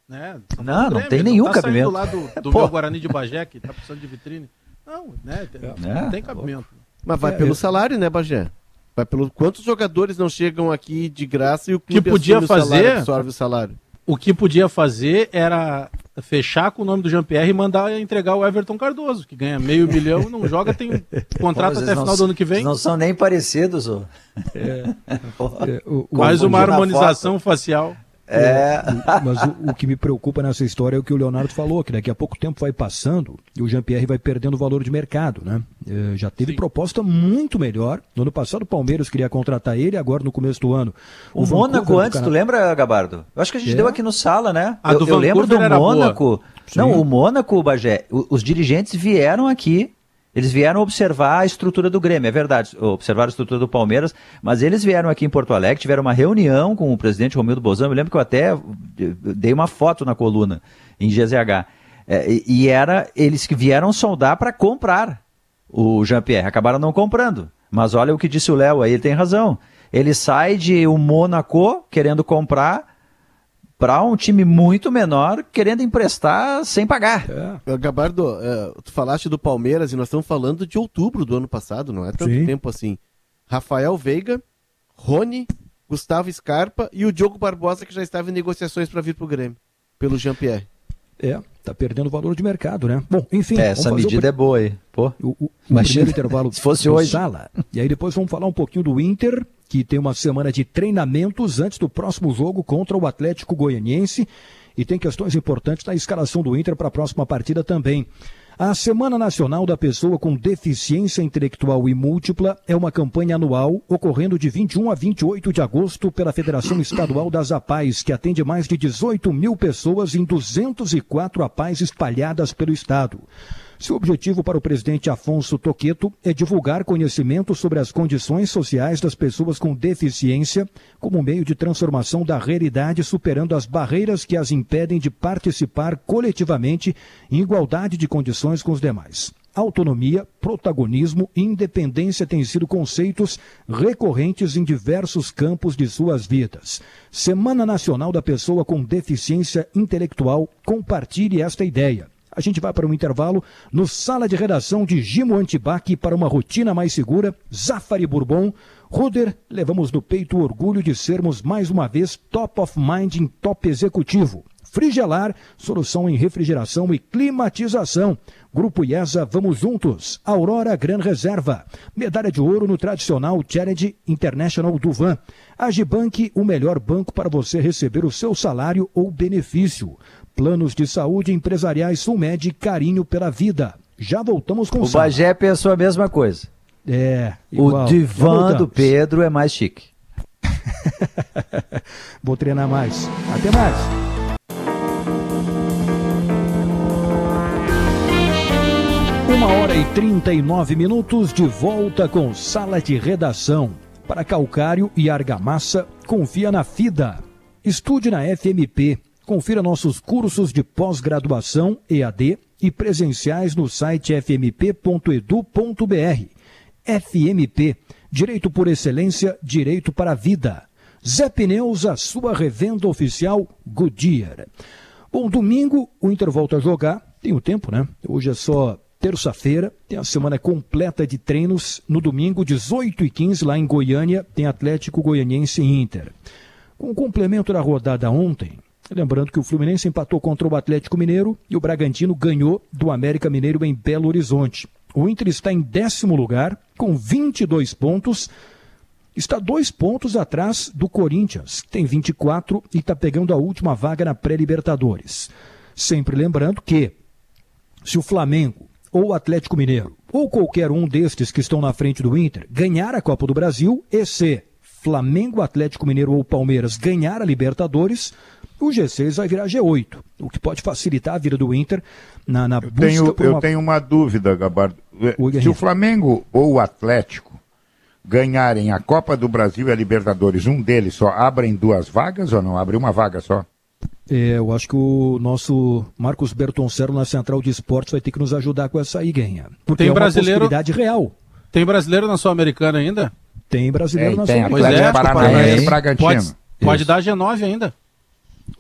Né? Não, não tem nenhum não tá cabimento. lá do, do meu Guarani de Bagé, que tá precisando de vitrine. Não, né? É. Não tem cabimento. Mas vai é, pelo salário, né, Bagé? Vai pelo quantos jogadores não chegam aqui de graça e o que podia fazer, o salário, absorve o salário. O que podia fazer era fechar com o nome do Jean-Pierre e mandar entregar o Everton Cardoso, que ganha meio milhão, não joga, tem contrato Pô, até final do ano que vem. Não são nem parecidos, ô. É. é o, Mais uma harmonização facial. É. Mas o, o, que me preocupa nessa história é o que o Leonardo falou, que daqui a pouco tempo vai passando e o Jean-Pierre vai perdendo valor de mercado, né? É, já teve Sim. proposta muito melhor. No ano passado o Palmeiras queria contratar ele, agora no começo do ano. O, o Mônaco antes, tu lembra, Gabardo? Eu acho que a gente é. deu aqui no sala, né? A eu, eu lembro do Mônaco. Não, o Mônaco, Bagé, os dirigentes vieram aqui eles vieram observar a estrutura do Grêmio, é verdade, observar a estrutura do Palmeiras, mas eles vieram aqui em Porto Alegre, tiveram uma reunião com o presidente Romildo Bozão, eu lembro que eu até dei uma foto na coluna em GZH, é, e era eles que vieram soldar para comprar o Jean-Pierre, acabaram não comprando, mas olha o que disse o Léo aí, ele tem razão, ele sai de um Monaco querendo comprar para um time muito menor querendo emprestar sem pagar. É. Gabardo, é, tu falaste do Palmeiras e nós estamos falando de outubro do ano passado, não é tanto Sim. tempo assim. Rafael Veiga, Rony, Gustavo Scarpa e o Diogo Barbosa que já estava em negociações para vir para o Grêmio, pelo Jean-Pierre. É. Tá perdendo valor de mercado, né? Bom, enfim. É, essa medida o... é boa aí. Pô, o, o, o primeiro intervalo se fosse hoje. Sala. E aí depois vamos falar um pouquinho do Inter, que tem uma semana de treinamentos antes do próximo jogo contra o Atlético Goianiense. E tem questões importantes na escalação do Inter para a próxima partida também. A Semana Nacional da Pessoa com Deficiência Intelectual e Múltipla é uma campanha anual ocorrendo de 21 a 28 de agosto pela Federação Estadual das APAES, que atende mais de 18 mil pessoas em 204 APAES espalhadas pelo estado. Seu objetivo para o presidente Afonso Toqueto é divulgar conhecimento sobre as condições sociais das pessoas com deficiência como meio de transformação da realidade, superando as barreiras que as impedem de participar coletivamente em igualdade de condições com os demais. Autonomia, protagonismo e independência têm sido conceitos recorrentes em diversos campos de suas vidas. Semana Nacional da Pessoa com Deficiência Intelectual, compartilhe esta ideia. A gente vai para um intervalo no sala de redação de Gimo Antibac para uma rotina mais segura. Zafari Bourbon. Ruder, levamos no peito o orgulho de sermos mais uma vez top of mind em top executivo. Frigelar, solução em refrigeração e climatização. Grupo IESA, vamos juntos. Aurora Gran Reserva. Medalha de ouro no tradicional Challenge International do Van. Agibank, o melhor banco para você receber o seu salário ou benefício. Planos de saúde empresariais Sulmed, carinho pela vida. Já voltamos com o O Bagé pensou a mesma coisa. É. Igual. O divã do Pedro é mais chique. Vou treinar mais. Até mais. Uma hora e 39 minutos de volta com sala de redação. Para calcário e argamassa, confia na FIDA. Estude na FMP Confira nossos cursos de pós-graduação EAD e presenciais no site fmp.edu.br. FMP, Direito por Excelência, Direito para a Vida. Zé Pneus, a sua revenda oficial Goodyear. Bom, domingo o Inter volta a jogar, tem o tempo, né? Hoje é só terça-feira, tem a semana completa de treinos. No domingo, 18 e 15 lá em Goiânia, tem Atlético Goianiense e Inter. Com o complemento da rodada ontem, Lembrando que o Fluminense empatou contra o Atlético Mineiro e o Bragantino ganhou do América Mineiro em Belo Horizonte. O Inter está em décimo lugar, com 22 pontos. Está dois pontos atrás do Corinthians, tem 24 e está pegando a última vaga na pré-Libertadores. Sempre lembrando que, se o Flamengo ou o Atlético Mineiro, ou qualquer um destes que estão na frente do Inter, ganhar a Copa do Brasil, e se Flamengo, Atlético Mineiro ou Palmeiras ganhar a Libertadores, o G6 vai virar G8, o que pode facilitar a vida do Inter na, na eu busca tenho, por uma... Eu tenho uma dúvida, Gabardo. Se o Flamengo ou o Atlético ganharem a Copa do Brasil e a Libertadores, um deles só abrem duas vagas ou não? Abre uma vaga só? É, eu acho que o nosso Marcos Bertoncero na Central de Esportes vai ter que nos ajudar com essa aí, ganha. Porque tem é uma brasileiro... possibilidade real. Tem brasileiro na Sul-Americana ainda? Tem brasileiro tem, na Sul-Americana. Pois é, Paranaense, Bragantino. Pode, pode dar G9 ainda.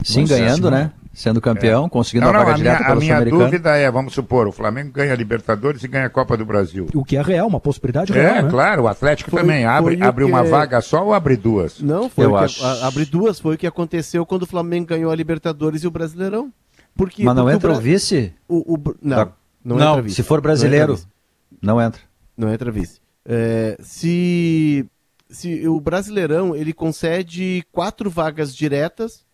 Sim, Nossa, ganhando, né? Sendo campeão, é. conseguindo não, não, a vaga a direta minha, A minha dúvida é, vamos supor, o Flamengo ganha a Libertadores e ganha a Copa do Brasil. O que é real, uma possibilidade real, É, né? claro, o Atlético foi, também abre, abre uma vaga só ou abre duas? Não, foi Eu acho. A, abre duas, foi o que aconteceu quando o Flamengo ganhou a Libertadores e o Brasileirão. Porque, Mas não entra o, o vice? O, o, não, tá. não, não, entra vice. Se for brasileiro, não entra. Não entra vice. É, se, se o Brasileirão, ele concede quatro vagas diretas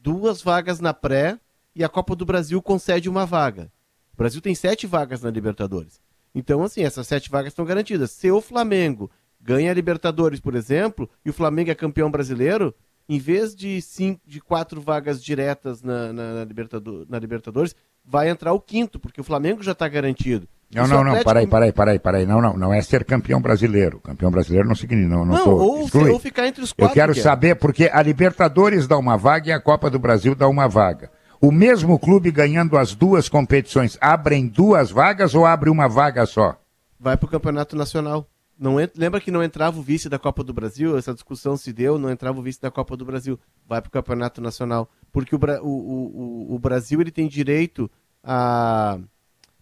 duas vagas na pré e a Copa do Brasil concede uma vaga. O Brasil tem sete vagas na Libertadores. Então, assim, essas sete vagas estão garantidas. Se o Flamengo ganha a Libertadores, por exemplo, e o Flamengo é campeão brasileiro, em vez de, cinco, de quatro vagas diretas na, na, na, Libertador, na Libertadores, vai entrar o quinto, porque o Flamengo já está garantido. Não, não, não, Atlético... peraí, peraí, peraí, Não, não, não é ser campeão brasileiro. Campeão brasileiro não significa, não, não, não ou, ou, ficar entre os quatro. Eu quero que é. saber, porque a Libertadores dá uma vaga e a Copa do Brasil dá uma vaga. O mesmo clube ganhando as duas competições, abrem duas vagas ou abre uma vaga só? Vai para o Campeonato Nacional. Não. Lembra que não entrava o vice da Copa do Brasil? Essa discussão se deu, não entrava o vice da Copa do Brasil. Vai para o Campeonato Nacional. Porque o, Bra... o, o, o Brasil ele tem direito a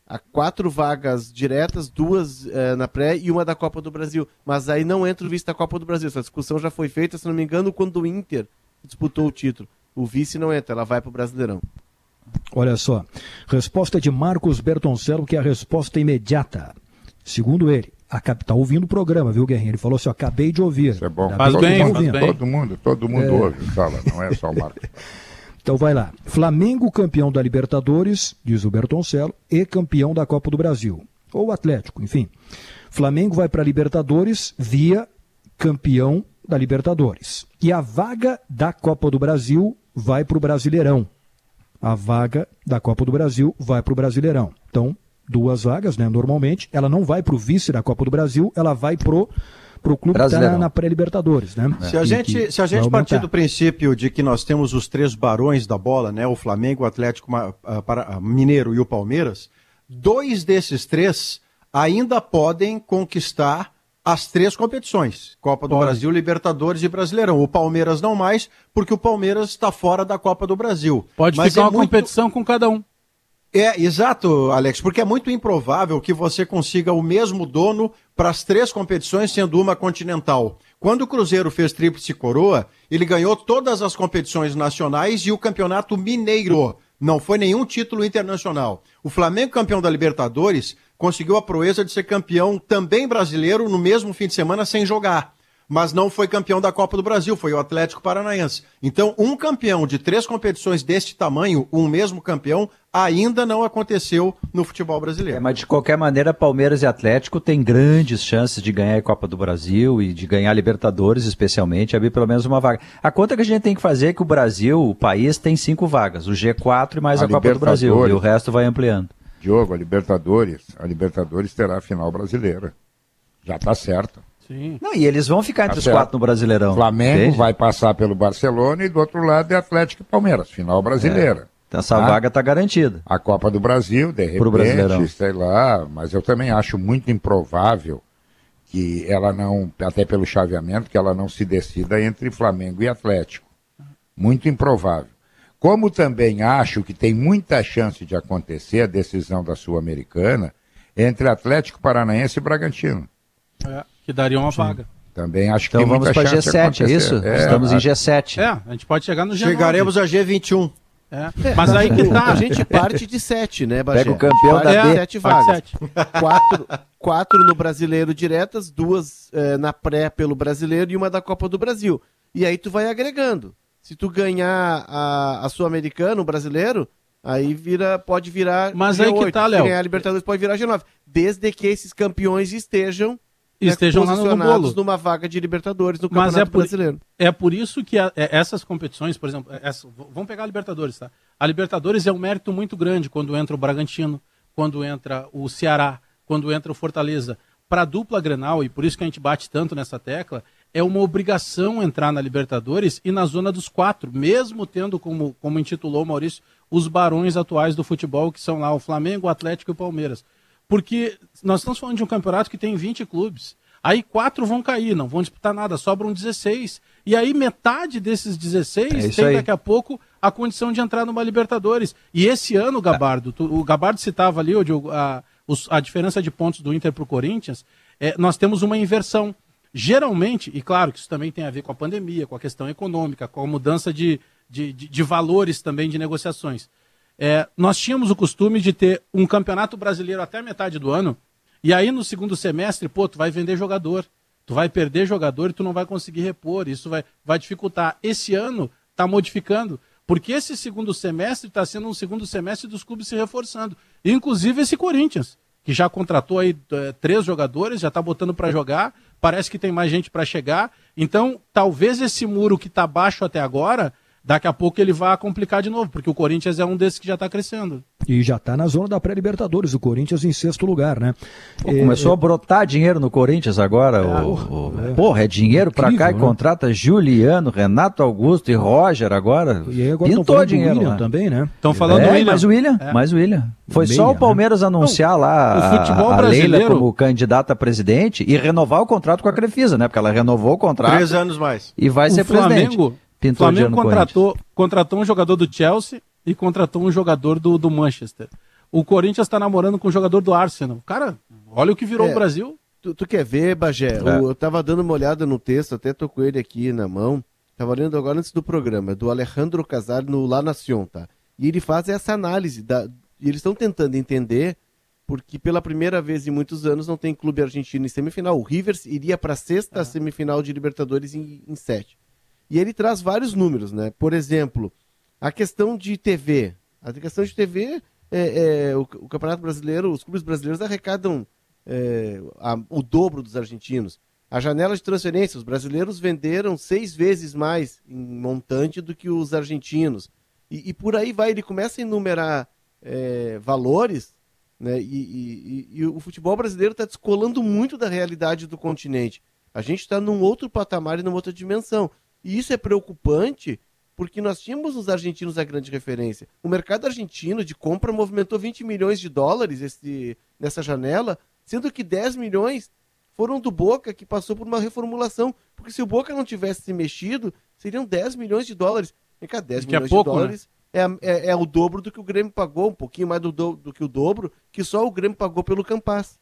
a quatro vagas diretas, duas é, na pré e uma da Copa do Brasil. Mas aí não entra o vice da Copa do Brasil. Essa discussão já foi feita, se não me engano, quando o Inter disputou o título. O vice não entra, ela vai para o Brasileirão. Olha só, resposta de Marcos Bertoncello, que é a resposta imediata. Segundo ele, está ouvindo o programa, viu, Guerrinho? Ele falou assim: acabei de ouvir. Isso é bom. Faz todo, bem, mundo, faz bem. todo mundo, todo mundo É. ouve, fala, não é só o Marcos. Então vai lá. Flamengo campeão da Libertadores, diz o Bertoncello, e campeão da Copa do Brasil. Ou Atlético, enfim. Flamengo vai para a Libertadores via campeão da Libertadores. E a vaga da Copa do Brasil vai para o Brasileirão. A vaga da Copa do Brasil vai para o Brasileirão. Então, duas vagas, né? Normalmente, ela não vai para o vice da Copa do Brasil, ela vai pro pro clube que está na, pré-Libertadores, né? Se a gente, se a gente partir do princípio de que nós temos os três barões da bola, né, o Flamengo, o Atlético ah, para- ah, Mineiro e o Palmeiras, dois desses três ainda podem conquistar as três competições: Copa do Brasil, Libertadores e Brasileirão. O Palmeiras não mais, porque o Palmeiras está fora da Copa do Brasil. Pode Mas ficar é uma muito- competição com cada um. É, exato, Alex, porque é muito improvável que você consiga o mesmo dono para as três competições, sendo uma continental. Quando o Cruzeiro fez tríplice coroa, ele ganhou todas as competições nacionais e o campeonato mineiro. Não foi nenhum título internacional. O Flamengo, campeão da Libertadores, conseguiu a proeza de ser campeão também brasileiro no mesmo fim de semana sem jogar mas não foi campeão da Copa do Brasil, foi o Atlético Paranaense. Então, um campeão de três competições deste tamanho, um mesmo campeão, ainda não aconteceu no futebol É, brasileiro. mas de qualquer maneira, Palmeiras e Atlético têm grandes chances de ganhar a Copa do Brasil e de ganhar a Libertadores, especialmente, abrir pelo menos uma vaga. A conta que a gente tem que fazer é que o Brasil, o país, tem cinco vagas, o G4 e mais a, A Copa do Brasil, e o resto vai ampliando. Diogo, a Libertadores, a Libertadores terá a final brasileira. Já está certo. Sim. Não, e eles vão ficar entre Tá os certo. quatro no Brasileirão. Flamengo entende? vai passar pelo Barcelona e do outro lado é Atlético e Palmeiras, final brasileira. Então essa Tá? vaga está garantida. A Copa do Brasil, de Pro Brasileirão. repente, sei lá, mas eu também acho muito improvável que ela não, até pelo chaveamento, que ela não se decida entre Flamengo e Atlético. Muito improvável. Como também acho que tem muita chance de acontecer a decisão da Sul-Americana entre Atlético Paranaense e Bragantino. É, que daria uma vaga. Também acho que Então tem vamos para chance de G7, é isso? É, Estamos em a- G7. É, a gente pode chegar no G9. Chegaremos a G21. É. Mas aí que tá. A gente parte de sete, né, Bagé? Pega o campeão da. Sete Parte vagas. sete. Quatro, quatro no Brasileiro diretas, duas eh, na pré pelo Brasileiro e uma da Copa do Brasil. E aí tu vai agregando. Se tu ganhar a, a Sul-Americana, o Brasileiro, aí vira, pode virar Mas aí que tá, Se Léo. ganhar a Libertadores pode virar G9. Desde que esses campeões estejam né, Estejam lá no bolo. numa vaga de Libertadores no Mas Campeonato é por- Brasileiro. É por isso que a- é- essas competições, por exemplo, é- essa- vamos pegar a Libertadores, tá? A Libertadores é um mérito muito grande quando entra o Bragantino, quando entra o Ceará, quando entra o Fortaleza. Para a dupla Grenal, e por isso que a gente bate tanto nessa tecla, é uma obrigação entrar na Libertadores e na zona dos quatro, mesmo tendo, como, como intitulou o Maurício, os barões atuais do futebol, que são lá o Flamengo, o Atlético e o Palmeiras. Porque nós estamos falando de um campeonato que tem 20 clubes. Aí quatro vão cair, não vão disputar nada, sobram 16. E aí metade desses 16 É tem aí. daqui a pouco a condição de entrar numa Libertadores. E esse ano, Gabardo, tu- o Gabardo citava ali, ô, Diogo, a, a diferença de pontos do Inter para o Corinthians, é, nós temos uma inversão. Geralmente, e claro que isso também tem a ver com a pandemia, com a questão econômica, com a mudança de, de, de- de valores também de negociações. É, nós tínhamos o costume de ter um campeonato brasileiro até metade do ano, e aí no segundo semestre, pô, tu vai vender jogador, tu vai perder jogador e tu não vai conseguir repor, isso vai, vai dificultar. Esse ano está modificando, porque esse segundo semestre está sendo um segundo semestre dos clubes se reforçando, inclusive esse Corinthians, que já contratou aí eh, três jogadores, já está botando para jogar, parece que tem mais gente para chegar, então talvez esse muro que está baixo até agora, daqui a pouco ele vá complicar de novo, porque o Corinthians é um desses que já está crescendo. E já está na zona da pré-Libertadores, o Corinthians em sexto lugar, né? Pô, começou a brotar dinheiro no Corinthians agora. o- o- Porra, é dinheiro pra cá e né? contrata Juliano, Renato Augusto e Roger agora. E aí agora Pintou dinheiro. William né? também, né? Estão falando é, do William. mais o William, É. mais o William. Foi Meia, só o né? Palmeiras anunciar lá o a- a, Leila como candidata a presidente e renovar o contrato com a Crefisa, né? Porque ela renovou o contrato Três anos mais. e vai o ser presidente. Flamengo, Pintou Flamengo contratou, contratou um jogador do Chelsea e contratou um jogador do, do Manchester. O Corinthians está namorando com um jogador do Arsenal. Cara, olha o que virou É. o Brasil. Tu, tu quer ver, Bagé? É. O- eu tava dando uma olhada no texto, até tô com ele aqui na mão. Tava lendo agora antes do programa, do Alejandro Casar no La Nación, tá? E ele faz essa análise. Da, e eles estão tentando entender, porque pela primeira vez em muitos anos não tem clube argentino em semifinal. O Rivers iria para a sexta semifinal de Libertadores em, em sete. E ele traz vários números, né? Por exemplo, a questão de TV. A questão de TV, é, é o, o, Campeonato Brasileiro, os clubes brasileiros arrecadam é, a, o dobro dos argentinos. A janela de transferência, os brasileiros venderam seis vezes mais em montante do que os argentinos. E, e por aí vai, ele começa a enumerar é, valores, né? E, e, e, o futebol brasileiro está descolando muito da realidade do continente. A gente está num outro patamar e numa outra dimensão. E isso é preocupante porque nós tínhamos os argentinos a grande referência. O mercado argentino de compra movimentou 20 milhões de dólares esse, nessa janela, sendo que 10 milhões foram do Boca, que passou por uma reformulação. Porque se o Boca não tivesse se mexido, seriam 10 milhões de dólares. Vem cá, 10 milhões pouco, de né? dólares né? é, é, é, o dobro do que o Grêmio pagou, um pouquinho mais do, do, do que o dobro, que só o Grêmio pagou pelo Campas.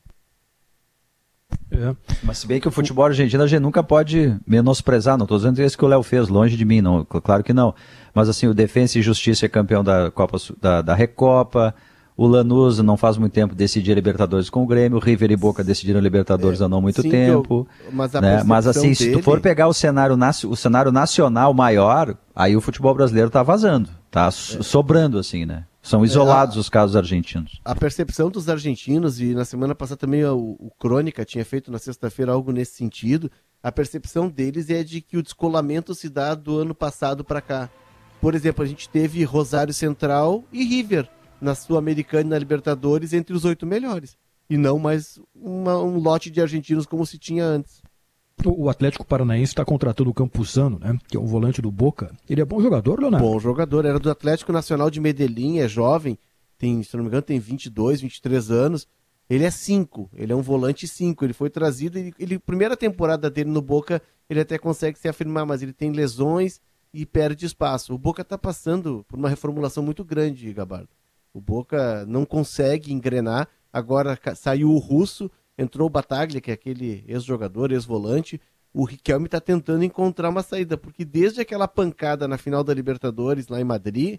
É. Mas se bem que o futebol argentino a gente nunca pode menosprezar, não estou dizendo isso que o Léo fez, longe de mim, não, claro que não. Mas assim, o Defensa e Justiça é campeão da Copa da, da Recopa, o Lanús não faz muito tempo decidir a Libertadores com o Grêmio, o River e Boca decidiram a Libertadores é, há não muito sim, tempo. Eu, mas, né? mas assim, dele... se tu for pegar o cenário, o cenário nacional maior, aí o futebol brasileiro está vazando, está é. sobrando assim, né? São isolados é, a, os casos argentinos. A percepção dos argentinos, e na semana passada também o, o Crônica tinha feito na sexta-feira algo nesse sentido, a percepção deles é de que o descolamento se dá do ano passado para cá. Por exemplo, a gente teve Rosário Central e River na Sul-Americana e na Libertadores entre os oito melhores. E não mais uma, um lote de argentinos como se tinha antes. O Atlético Paranaense está contratando o Campuzano, né? Que é um volante do Boca. Ele é bom jogador, Leonardo? Bom jogador. Era do Atlético Nacional de Medellín, é jovem. Tem, se não me engano, tem 22, 23 anos. Ele é 5. Ele é um volante 5. Ele foi trazido. Ele, ele, primeira temporada dele no Boca, ele até consegue se afirmar, mas ele tem lesões e perde espaço. O Boca está passando por uma reformulação muito grande, Gabardo. O Boca não consegue engrenar. Agora saiu o russo entrou o Bataglia, que é aquele ex-jogador, ex-volante. O Riquelme está tentando encontrar uma saída, porque desde aquela pancada na final da Libertadores lá em Madrid,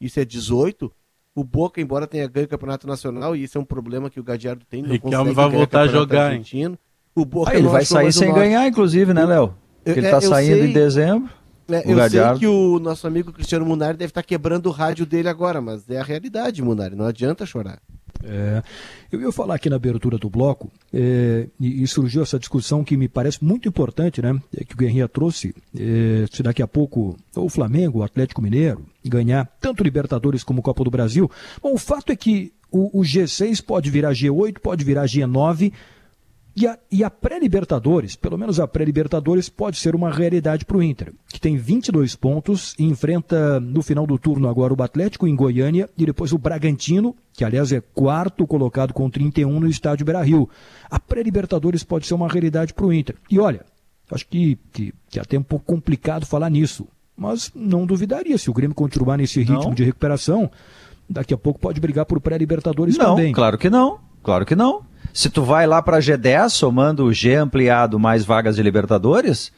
isso é 18, o Boca, embora tenha ganho o Campeonato Nacional, e isso é um problema que o Gadiardo tem, não Riquelme vai voltar a jogar, argentino. O Boca ah, ele vai sair sem ganhar, inclusive, né, Léo? Ele está é, saindo sei... em dezembro. É, eu Gadiardo. sei que o nosso amigo Cristiano Munari deve estar tá quebrando o rádio dele agora, mas é a realidade, Munari, não adianta chorar. É, eu ia falar aqui na abertura do bloco, é, e, e, surgiu essa discussão que me parece muito importante, né? É, que o Guerrinha trouxe. É, se daqui a pouco o Flamengo, o Atlético Mineiro, ganhar tanto Libertadores como Copa do Brasil. Bom, o fato é que o, o G6 pode virar G8, pode virar G9 e a, e a pré-Libertadores, pelo menos a pré-Libertadores, pode ser uma realidade para o Inter, que tem 22 pontos e enfrenta no final do turno agora o Atlético em Goiânia e depois o Bragantino, que aliás é quarto colocado com 31 no estádio Beira Rio. A pré-Libertadores pode ser uma realidade para o Inter. E olha, acho que, que, que é até um pouco complicado falar nisso, mas não duvidaria se o Grêmio continuar nesse ritmo não. de recuperação, daqui a pouco pode brigar por pré-Libertadores também. Claro que não, claro que não. Se tu vai lá para G10, somando o G ampliado mais vagas de Libertadores,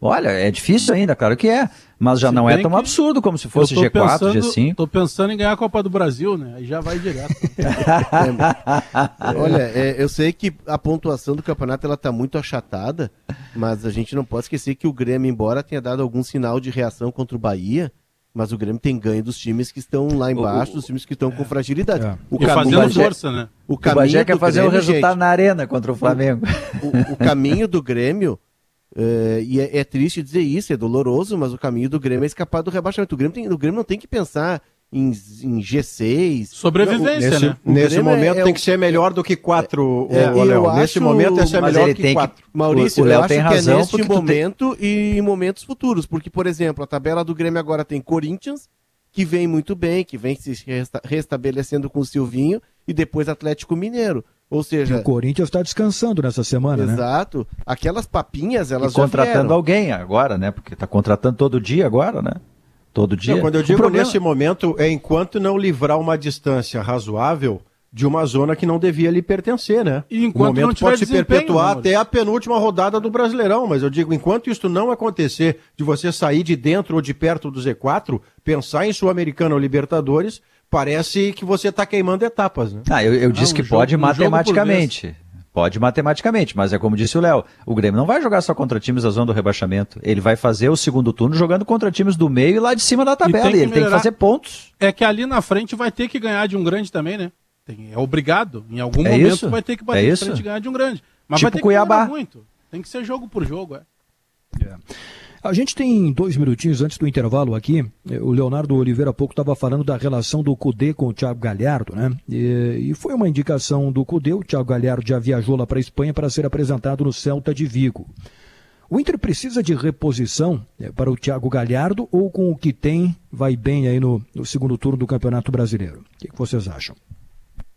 olha, é difícil ainda, claro que é. Mas já se não é tão absurdo como se fosse G4, pensando, G5. Tô pensando em ganhar a Copa do Brasil, né? Aí já vai direto. olha, é, eu sei que a pontuação do campeonato ela tá muito achatada, mas a gente não pode esquecer que o Grêmio, embora tenha dado algum sinal de reação contra o Bahia, mas o Grêmio tem ganho dos times que estão lá embaixo, o, dos times que estão com fragilidade. É. O e caminho, fazendo força, né? O, caminho o Bagé quer fazer o um resultado gente, na arena contra o Flamengo. O, o caminho do Grêmio, é, e é, é, triste dizer isso, é doloroso, mas o caminho do Grêmio é escapar do rebaixamento. O Grêmio, tem, o Grêmio não tem que pensar em, em G6. Sobrevivência, nesse, né? Nesse momento é, tem que ser melhor do que 4, é, Léo. Nesse momento é ser melhor do que 4. Maurício, o, o eu acho que é neste momento tem... e em momentos futuros. Porque, por exemplo, a tabela do Grêmio agora tem Corinthians, que vem muito bem, que vem se resta restabelecendo com o Silvinho, e depois Atlético Mineiro. Ou seja. E o Corinthians está descansando nessa semana, exato, né? Exato. Aquelas papinhas, elas e contratando alguém agora, né? Porque está contratando todo dia agora, né? Todo dia. Não, quando eu digo problema... nesse momento, é enquanto não livrar uma distância razoável de uma zona que não devia lhe pertencer, né? E enquanto o momento pode se perpetuar até a penúltima rodada do Brasileirão, mas eu digo, enquanto isso não acontecer, de você sair de dentro ou de perto do Z4, pensar em Sul-Americana ou Libertadores, parece que você está queimando etapas, né? Ah, eu, eu disse ah, um que jogo, pode matematicamente. Pode matematicamente, mas é como disse o Léo, o Grêmio não vai jogar só contra times da zona do rebaixamento. Ele vai fazer o segundo turno jogando contra times do meio e lá de cima da tabela. E, e ele tem que fazer pontos. É que ali na frente vai ter que ganhar de um grande também, né? Tem, é obrigado. Em algum é momento isso? vai ter que bater é de frente e ganhar de um grande. Mas tipo vai ter Cuiabá. que muito. Tem que ser jogo por jogo, é. é. A gente tem dois minutinhos antes do intervalo aqui. O Leonardo Oliveira há pouco estava falando da relação do Cudê com o Thiago Galhardo, né? E, e foi uma indicação do Cudê. O Thiago Galhardo já viajou lá para a Espanha para ser apresentado no Celta de Vigo. O Inter precisa de reposição né, para o Thiago Galhardo ou com o que tem vai bem aí no, no segundo turno do Campeonato Brasileiro? O que, que vocês acham?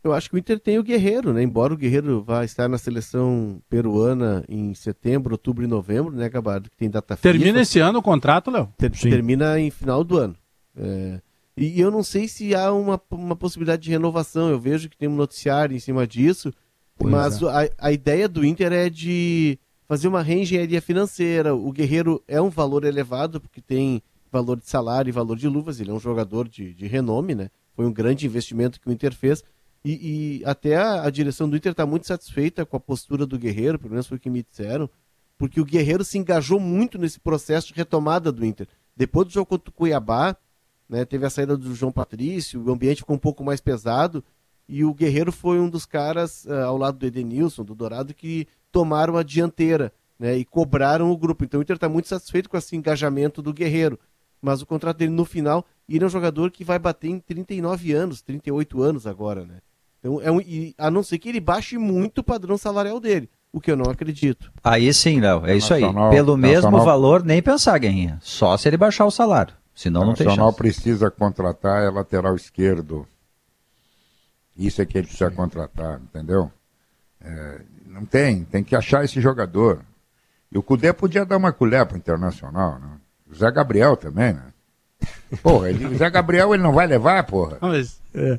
Eu acho que o Inter tem o Guerreiro, né? Embora o Guerreiro vá estar na seleção peruana em setembro, outubro e novembro, né, Gabardo? Que tem data Termina FIFA. esse ano o contrato, Léo? Ter, termina em final do ano. É, e eu não sei se há uma, uma possibilidade de renovação. Eu vejo que tem um noticiário em cima disso. Pois mas é. a, a ideia do Inter é de fazer uma reengenharia financeira. O Guerreiro é um valor elevado, porque tem valor de salário e valor de luvas. Ele é um jogador de, de renome, né? Foi um grande investimento que o Inter fez e, e até a, a, direção do Inter está muito satisfeita com a postura do Guerreiro, pelo menos foi o que me disseram, porque o Guerreiro se engajou muito nesse processo de retomada do Inter. Depois do jogo contra o Cuiabá, né, teve a saída do João Patrício, o ambiente ficou um pouco mais pesado, e o Guerreiro foi um dos caras, uh, ao lado do Edenilson, do Dourado, que tomaram a dianteira né, e cobraram o grupo. Então o Inter está muito satisfeito com esse engajamento do Guerreiro. Mas o contrato dele no final, ele é um jogador que vai bater em 39 anos, 38 anos agora, né? Então, é um, e, a não ser que ele baixe muito o padrão salarial dele, o que eu não acredito. Aí sim, Léo, é isso aí. Pelo mesmo valor, nem pensar, Guerrinha. Só se ele baixar o salário. Senão não tem chance. O Nacional precisa contratar é lateral esquerdo. Isso é que ele precisa contratar, entendeu? É, não tem, tem que achar esse jogador. E o Cudê podia dar uma colher para o Internacional, né? O Zé Gabriel também, né? Porra, ele, o Zé Gabriel ele não vai levar, porra. Mas... É.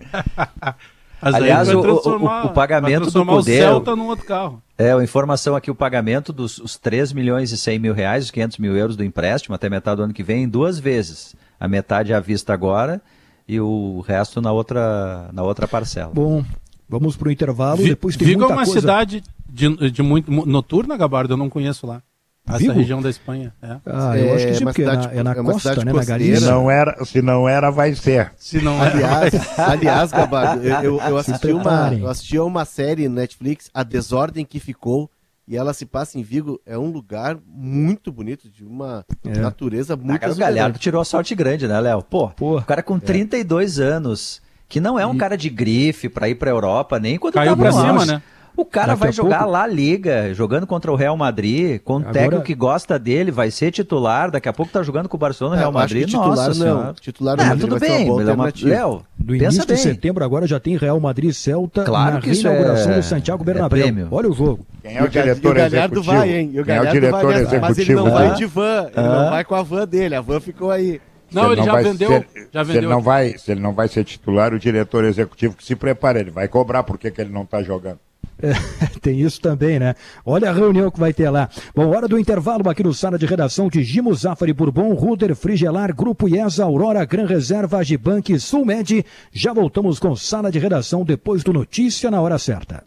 Aliás, o, o, o, pagamento do Cudê... o Celta num outro carro. É, a informação aqui, o pagamento dos os 3 milhões e 100 mil reais, os 500 mil euros do empréstimo até metade do ano que vem, em duas vezes. A metade à vista agora e o resto na outra, na outra parcela. Bom, vamos para o intervalo, Vi, depois tem Vigo muita é uma coisa... cidade de, de muito noturna, Gabardo, eu não conheço lá. Essa Vigo? região da Espanha. É. Ah, eu acho que sim, é porque cidade, é na, é na é costa, né? Na Galícia. Se não, era, se não era, vai ser. Se não aliás, era, aliás, Gabardo, eu, eu, eu assisti uma, eu assisti a uma série no Netflix, A Desordem que Ficou, e ela se passa em Vigo. É um lugar muito bonito, de uma é. natureza muito ah, O Galhardo tirou a sorte grande, né, Léo? Pô, Pô, o cara com 32 é. anos, que não é um e... cara de grife pra ir pra Europa, nem quando Caiu pra cima, né? O cara Daqui vai jogar pouco... lá Liga, jogando contra o Real Madrid, com um Agora... técnico que gosta dele, vai ser titular, daqui a pouco tá jogando com o Barcelona e é, Real Madrid. titular Nossa, não. Senhora. Titular não, tudo bem, uma uma... Léo, do início bem. de setembro agora já tem Real Madrid Celta claro na que reinauguração é... do Santiago Bernabéu. É Olha o jogo. Quem é o diretor o executivo? vai, hein? O Quem é o diretor vai executivo? Mas ele não vai de van, ele não vai com a van dele, a van ficou aí. Não, ele, ele não já, vai, vendeu, se, já vendeu. Se ele, não vai, se ele não vai ser titular, o diretor executivo que se prepare, ele vai cobrar porque que ele não está jogando. É, tem isso também, né? Olha a reunião que vai ter lá. Bom, hora do intervalo aqui no sala de redação de Gimo Zafari Bourbon, Ruder, Frigelar, Grupo IESA, Aurora, Gran Reserva, Agibank, Sulmed. Já voltamos com sala de redação depois do Notícia na hora certa.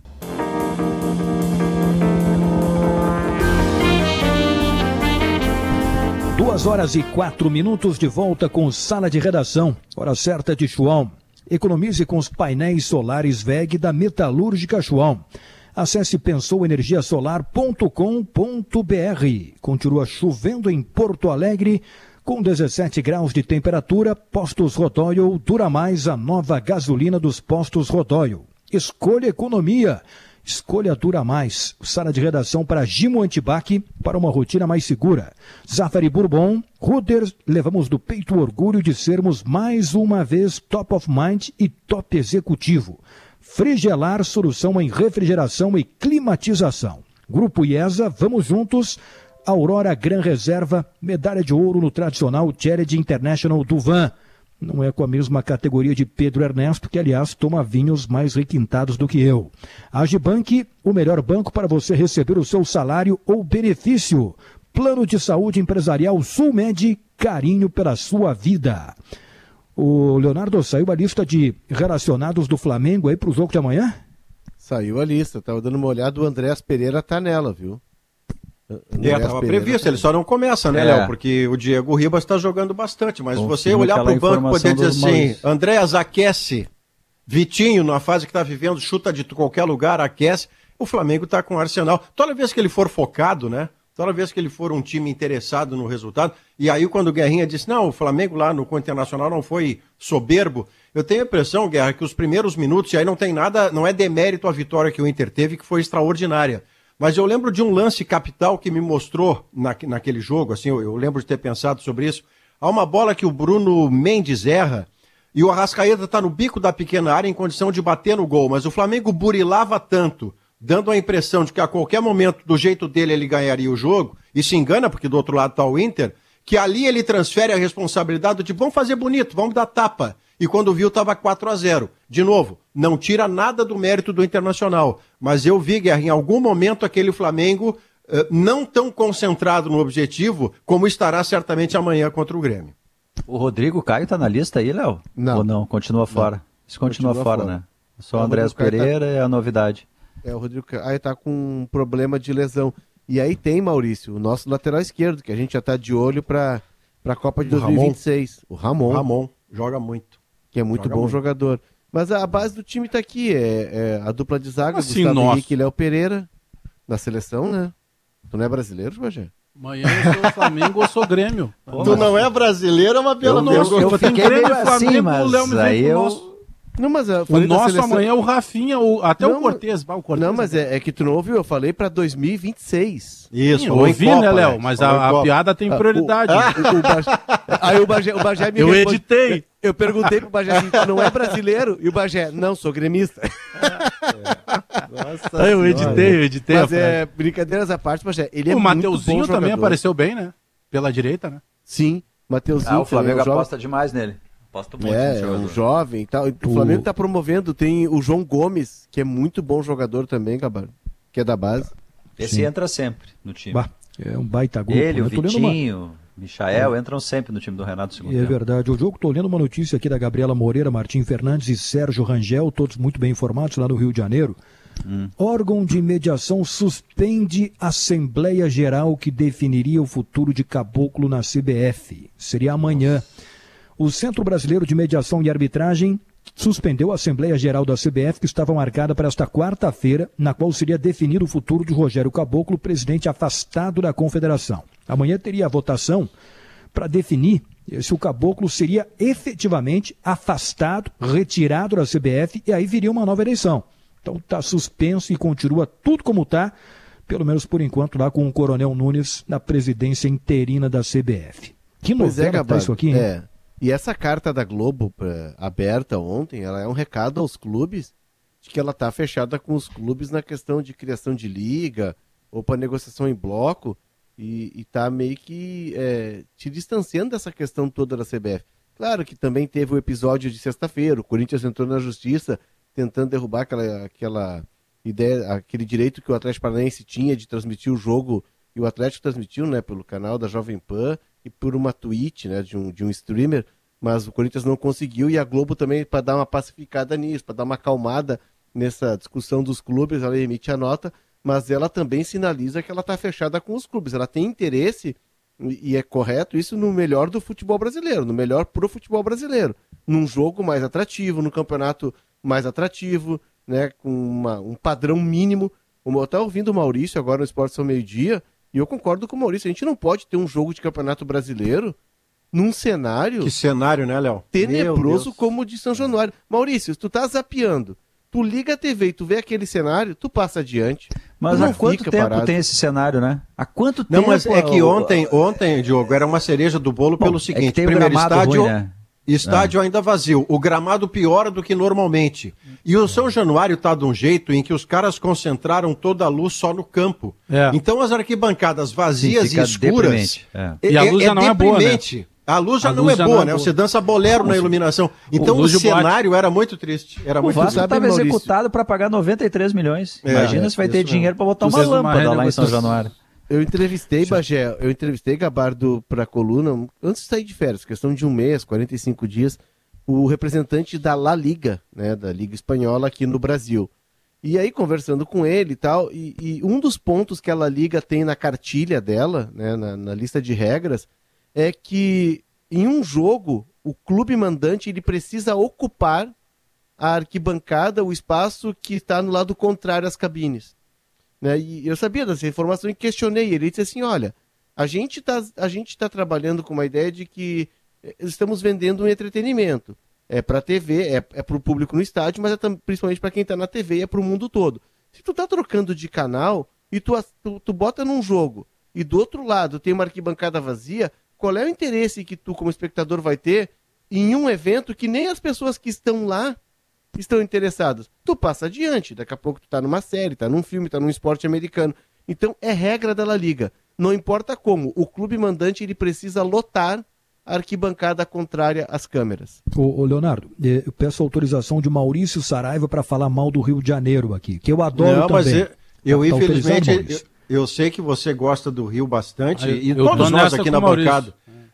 Duas horas e quatro minutos de volta com sala de redação. Hora certa de João. Economize com os painéis solares VEG da Metalúrgica João. Acesse pensouenergiasolar.com.br. Continua chovendo em Porto Alegre com 17 graus de temperatura. Postos Rodoio dura mais a nova gasolina dos postos Rodoio. Escolha economia. Escolha Dura Mais. Sala de redação para Gimo Antibac para uma rotina mais segura. Zafari Bourbon, Ruder, levamos do peito o orgulho de sermos mais uma vez top of mind e top executivo. Frigelar, solução em refrigeração e climatização. Grupo IESA, vamos juntos. Aurora Gran Reserva, medalha de ouro no tradicional Jared International do Van. Não é com a mesma categoria de Pedro Ernesto, que aliás toma vinhos mais requintados do que eu. Agibank, o melhor banco para você receber o seu salário ou benefício. Plano de saúde empresarial Sulmed, carinho pela sua vida. O Leonardo saiu a lista de relacionados do Flamengo aí para o jogo de amanhã? Saiu a lista, tava dando uma olhada, o Andréas Pereira tá nela, viu? É, estava previsto, ele só não começa, né, é. Léo? Porque o Diego Ribas está jogando bastante. Mas Confirma você olhar para o banco e poder dizer assim: Andréas aquece, Vitinho, na fase que está vivendo, chuta de qualquer lugar, aquece. O Flamengo está com o Arsenal. Toda vez que ele for focado, né? Toda vez que ele for um time interessado no resultado. E aí, quando o Guerrinha disse: não, o Flamengo lá no Internacional não foi soberbo. Eu tenho a impressão, Guerra, que os primeiros minutos, e aí não tem nada, não é demérito a vitória que o Inter teve, que foi extraordinária. Mas eu lembro de um lance capital que me mostrou na, naquele jogo, assim, eu, eu, lembro de ter pensado sobre isso. Há uma bola que o Bruno Mendes erra e o Arrascaeta está no bico da pequena área em condição de bater no gol, mas o Flamengo burilava tanto, dando a impressão de que a qualquer momento, do jeito dele, ele ganharia o jogo, e se engana, porque do outro lado está o Inter, que ali ele transfere a responsabilidade de vamos fazer bonito, vamos dar tapa e quando viu estava 4 a 0 De novo, não tira nada do mérito do Internacional, mas eu vi, Guerra, em algum momento aquele Flamengo uh, não tão concentrado no objetivo como estará certamente amanhã contra o Grêmio. O Rodrigo Caio está na lista aí, Léo? Não. Ou não? Continua fora? Não. Isso continua, continua fora, fora, né? Só o Andrés tá Pereira tá... é a novidade. É, o Rodrigo Caio está com um problema de lesão. E aí tem, Maurício, o nosso lateral esquerdo, que a gente já está de olho para a Copa de o 2026. Ramon. O Ramon. Ramon joga muito que é muito Joga bom muito. jogador. Mas a base do time está aqui, é, é, a dupla de zaga, assim, Gustavo nossa. Henrique e Léo Pereira, da seleção, né? Tu não é brasileiro, Rogé? Amanhã eu sou Flamengo ou sou Grêmio. Pô, tu não é brasileiro, é uma pela nossa. Eu, eu, eu fiquei meio assim, mas aí eu... Não, mas o nosso seleção... amanhã é o Rafinha, o, até não, o Cortez, o Cortez. Não, mas é, é, que tu não ouviu, eu falei pra 2026. Isso, eu ouvi, Copa, né, Léo? Mas a, a, piada tem ah, prioridade. Ah, o, o, o Bagé, aí o Bagé, o Bagé me Eu responde, editei. Eu perguntei pro Bagé assim, tu não é brasileiro? E o Bagé, não, sou gremista. É. Nossa eu editei, eu editei. Mas é, brincadeiras à parte, Bagé, ele é o Mateuzinho também apareceu bem, né? Pela direita, né? Sim, Mateuzinho. Ah, o Flamengo aposta demais nele. Aposto muito é, é um jovem e tal. O Flamengo está promovendo, tem o João Gomes, que é muito bom jogador também, Gabar, que é da base. Esse Sim. entra sempre no time. Bah, é um baita gol. Ele, o Vitinho, uma... Michael, é. entram sempre no time do Renato Segundo. É verdade. O jogo, estou lendo uma notícia aqui da Gabriela Moreira, Martim Fernandes e Sérgio Rangel, todos muito bem informados lá no Rio de Janeiro. Hum. Órgão de mediação suspende Assembleia Geral que definiria o futuro de Caboclo na CBF. Seria amanhã. Nossa. O Centro Brasileiro de Mediação e Arbitragem suspendeu a Assembleia Geral da CBF, que estava marcada para esta quarta-feira, na qual seria definido o futuro de Rogério Caboclo, presidente afastado da Confederação. Amanhã teria a votação para definir se o Caboclo seria efetivamente afastado, retirado da CBF, e aí viria uma nova eleição. Então está suspenso e continua tudo como está, pelo menos por enquanto, lá com o Coronel Nunes na presidência interina da CBF. Que novela é, tá isso aqui, hein? É. E essa carta da Globo aberta ontem, ela é um recado aos clubes de que ela está fechada com os clubes na questão de criação de liga ou para negociação em bloco e, está meio que é, te distanciando dessa questão toda da CBF. Claro que também teve o episódio de sexta-feira, o Corinthians entrou na justiça tentando derrubar aquela, aquela ideia, aquele direito que o Atlético Paranaense tinha de transmitir o jogo e o Atlético transmitiu, né, pelo canal da Jovem Pan e por uma tweet, né, de um, de um streamer, mas o Corinthians não conseguiu e a Globo também para dar uma pacificada nisso, para dar uma acalmada nessa discussão dos clubes, ela emite a nota, mas ela também sinaliza que ela está fechada com os clubes, ela tem interesse e é correto isso no melhor do futebol brasileiro, no melhor pro futebol brasileiro, num jogo mais atrativo, no campeonato mais atrativo, né, com uma, um padrão mínimo. Eu estava ouvindo o Maurício agora no Esporte São Meio Dia, e eu concordo com o Maurício, a gente não pode ter um jogo de campeonato brasileiro num cenário. Que cenário, né, Léo? Tenebroso como o de São Januário. Maurício, tu tá zapeando. Tu liga a TV e tu vê aquele cenário, tu passa adiante. Mas há quanto tempo parado. tem esse cenário, né? Há quanto não, tempo? Não, mas é que ontem, ontem, Diogo, era uma cereja do bolo Bom, pelo é seguinte: é primeiro estádio. Ruim, né? Estádio ah. ainda vazio, o gramado pior do que normalmente. E o São Januário está de um jeito em que os caras concentraram toda a luz só no campo. É. Então as arquibancadas vazias Sim, e escuras. É. E a luz é, já não é boa, né? A luz já a não luz é já boa, não é né? Boa. Você dança bolero na iluminação. Então o, o cenário era muito triste. Era o muito Vasco estava executado para pagar 93 milhões. É, Imagina é, se vai ter dinheiro para botar uma lâmpada lá em São Januário. Eu entrevistei, Bagé, eu entrevistei Gabardo para a coluna antes de sair de férias, questão de um mês, 45 dias, o representante da La Liga, né, da Liga Espanhola aqui no Brasil. E aí, conversando com ele e tal, e, e um dos pontos que a La Liga tem na cartilha dela, né, na, na lista de regras, é que em um jogo, o clube mandante ele precisa ocupar a arquibancada, o espaço que está no lado contrário às cabines. Né? E eu sabia dessa informação e questionei ele. disse assim: olha, a gente está tá trabalhando com uma ideia de que eh, estamos vendendo um entretenimento. É para a TV, é, é para o público no estádio, mas é principalmente para quem está na TV e é para o mundo todo. Se tu tá trocando de canal e tu, tu, tu bota num jogo e do outro lado tem uma arquibancada vazia, qual é o interesse que tu, como espectador, vai ter em um evento que nem as pessoas que estão lá estão interessados. Tu passa adiante, daqui a pouco tu tá numa série, tá num filme, tá num esporte americano. Então é regra da La Liga. Não importa como, o clube mandante ele precisa lotar a arquibancada contrária às câmeras. Ô, ô Leonardo, eh, eu peço autorização de Maurício Saraiva para falar mal do Rio de Janeiro aqui, que eu adoro Não, também. Mas eu, eu tá, infelizmente, eu, eu, sei que você gosta do Rio bastante, ah, e todos nós aqui na bancada.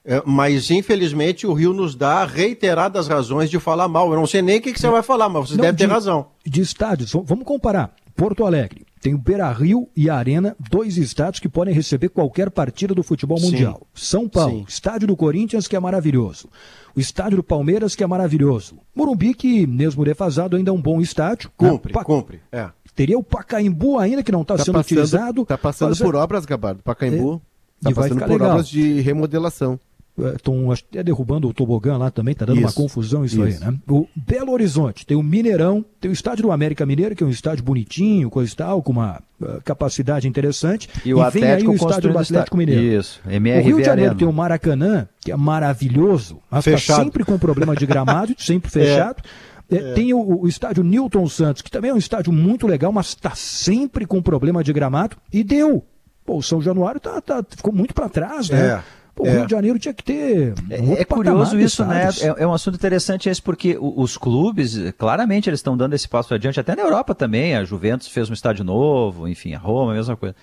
É, mas, infelizmente, o Rio nos dá reiteradas razões de falar mal. Eu não sei nem o que, que você vai falar, mas você não, deve de, ter razão. De estádios, vamos comparar. Porto Alegre tem o Beira Rio e a Arena, dois estádios que podem receber qualquer partida do futebol mundial. Sim. São Paulo, Sim. estádio do Corinthians, que é maravilhoso. O estádio do Palmeiras, que é maravilhoso. Morumbi, que mesmo defasado, ainda é um bom estádio. Cumpre, pa... cumpre. É. Teria o Pacaembu ainda, que não está tá sendo passando, utilizado. Está passando mas... por obras, Gabardo. Pacaembu. Está é, passando por legal. obras de remodelação estão até derrubando o tobogã lá também, tá dando isso, uma confusão isso, isso, aí, né? O Belo Horizonte tem o Mineirão, tem o estádio do América Mineiro, que é um estádio bonitinho, coisa e tal, com uma uh, capacidade interessante. E, o e vem aí o estádio do Atlético Mineiro. Isso, MRV O Rio de Janeiro Arena. tem o Maracanã, que é maravilhoso, mas está sempre com problema de gramado, sempre fechado. É. É, tem o, o, estádio Newton Santos, que também é um estádio muito legal, mas está sempre com problema de gramado, e deu. Pô, o São Januário tá, tá ficou muito para trás, né? É. Pô, o é. Rio de Janeiro tinha que ter. É, é curioso isso, né? É, é, um assunto interessante esse, porque os clubes, claramente, eles estão dando esse passo adiante, até na Europa também. A Juventus fez um estádio novo, enfim, a Roma, a mesma coisa.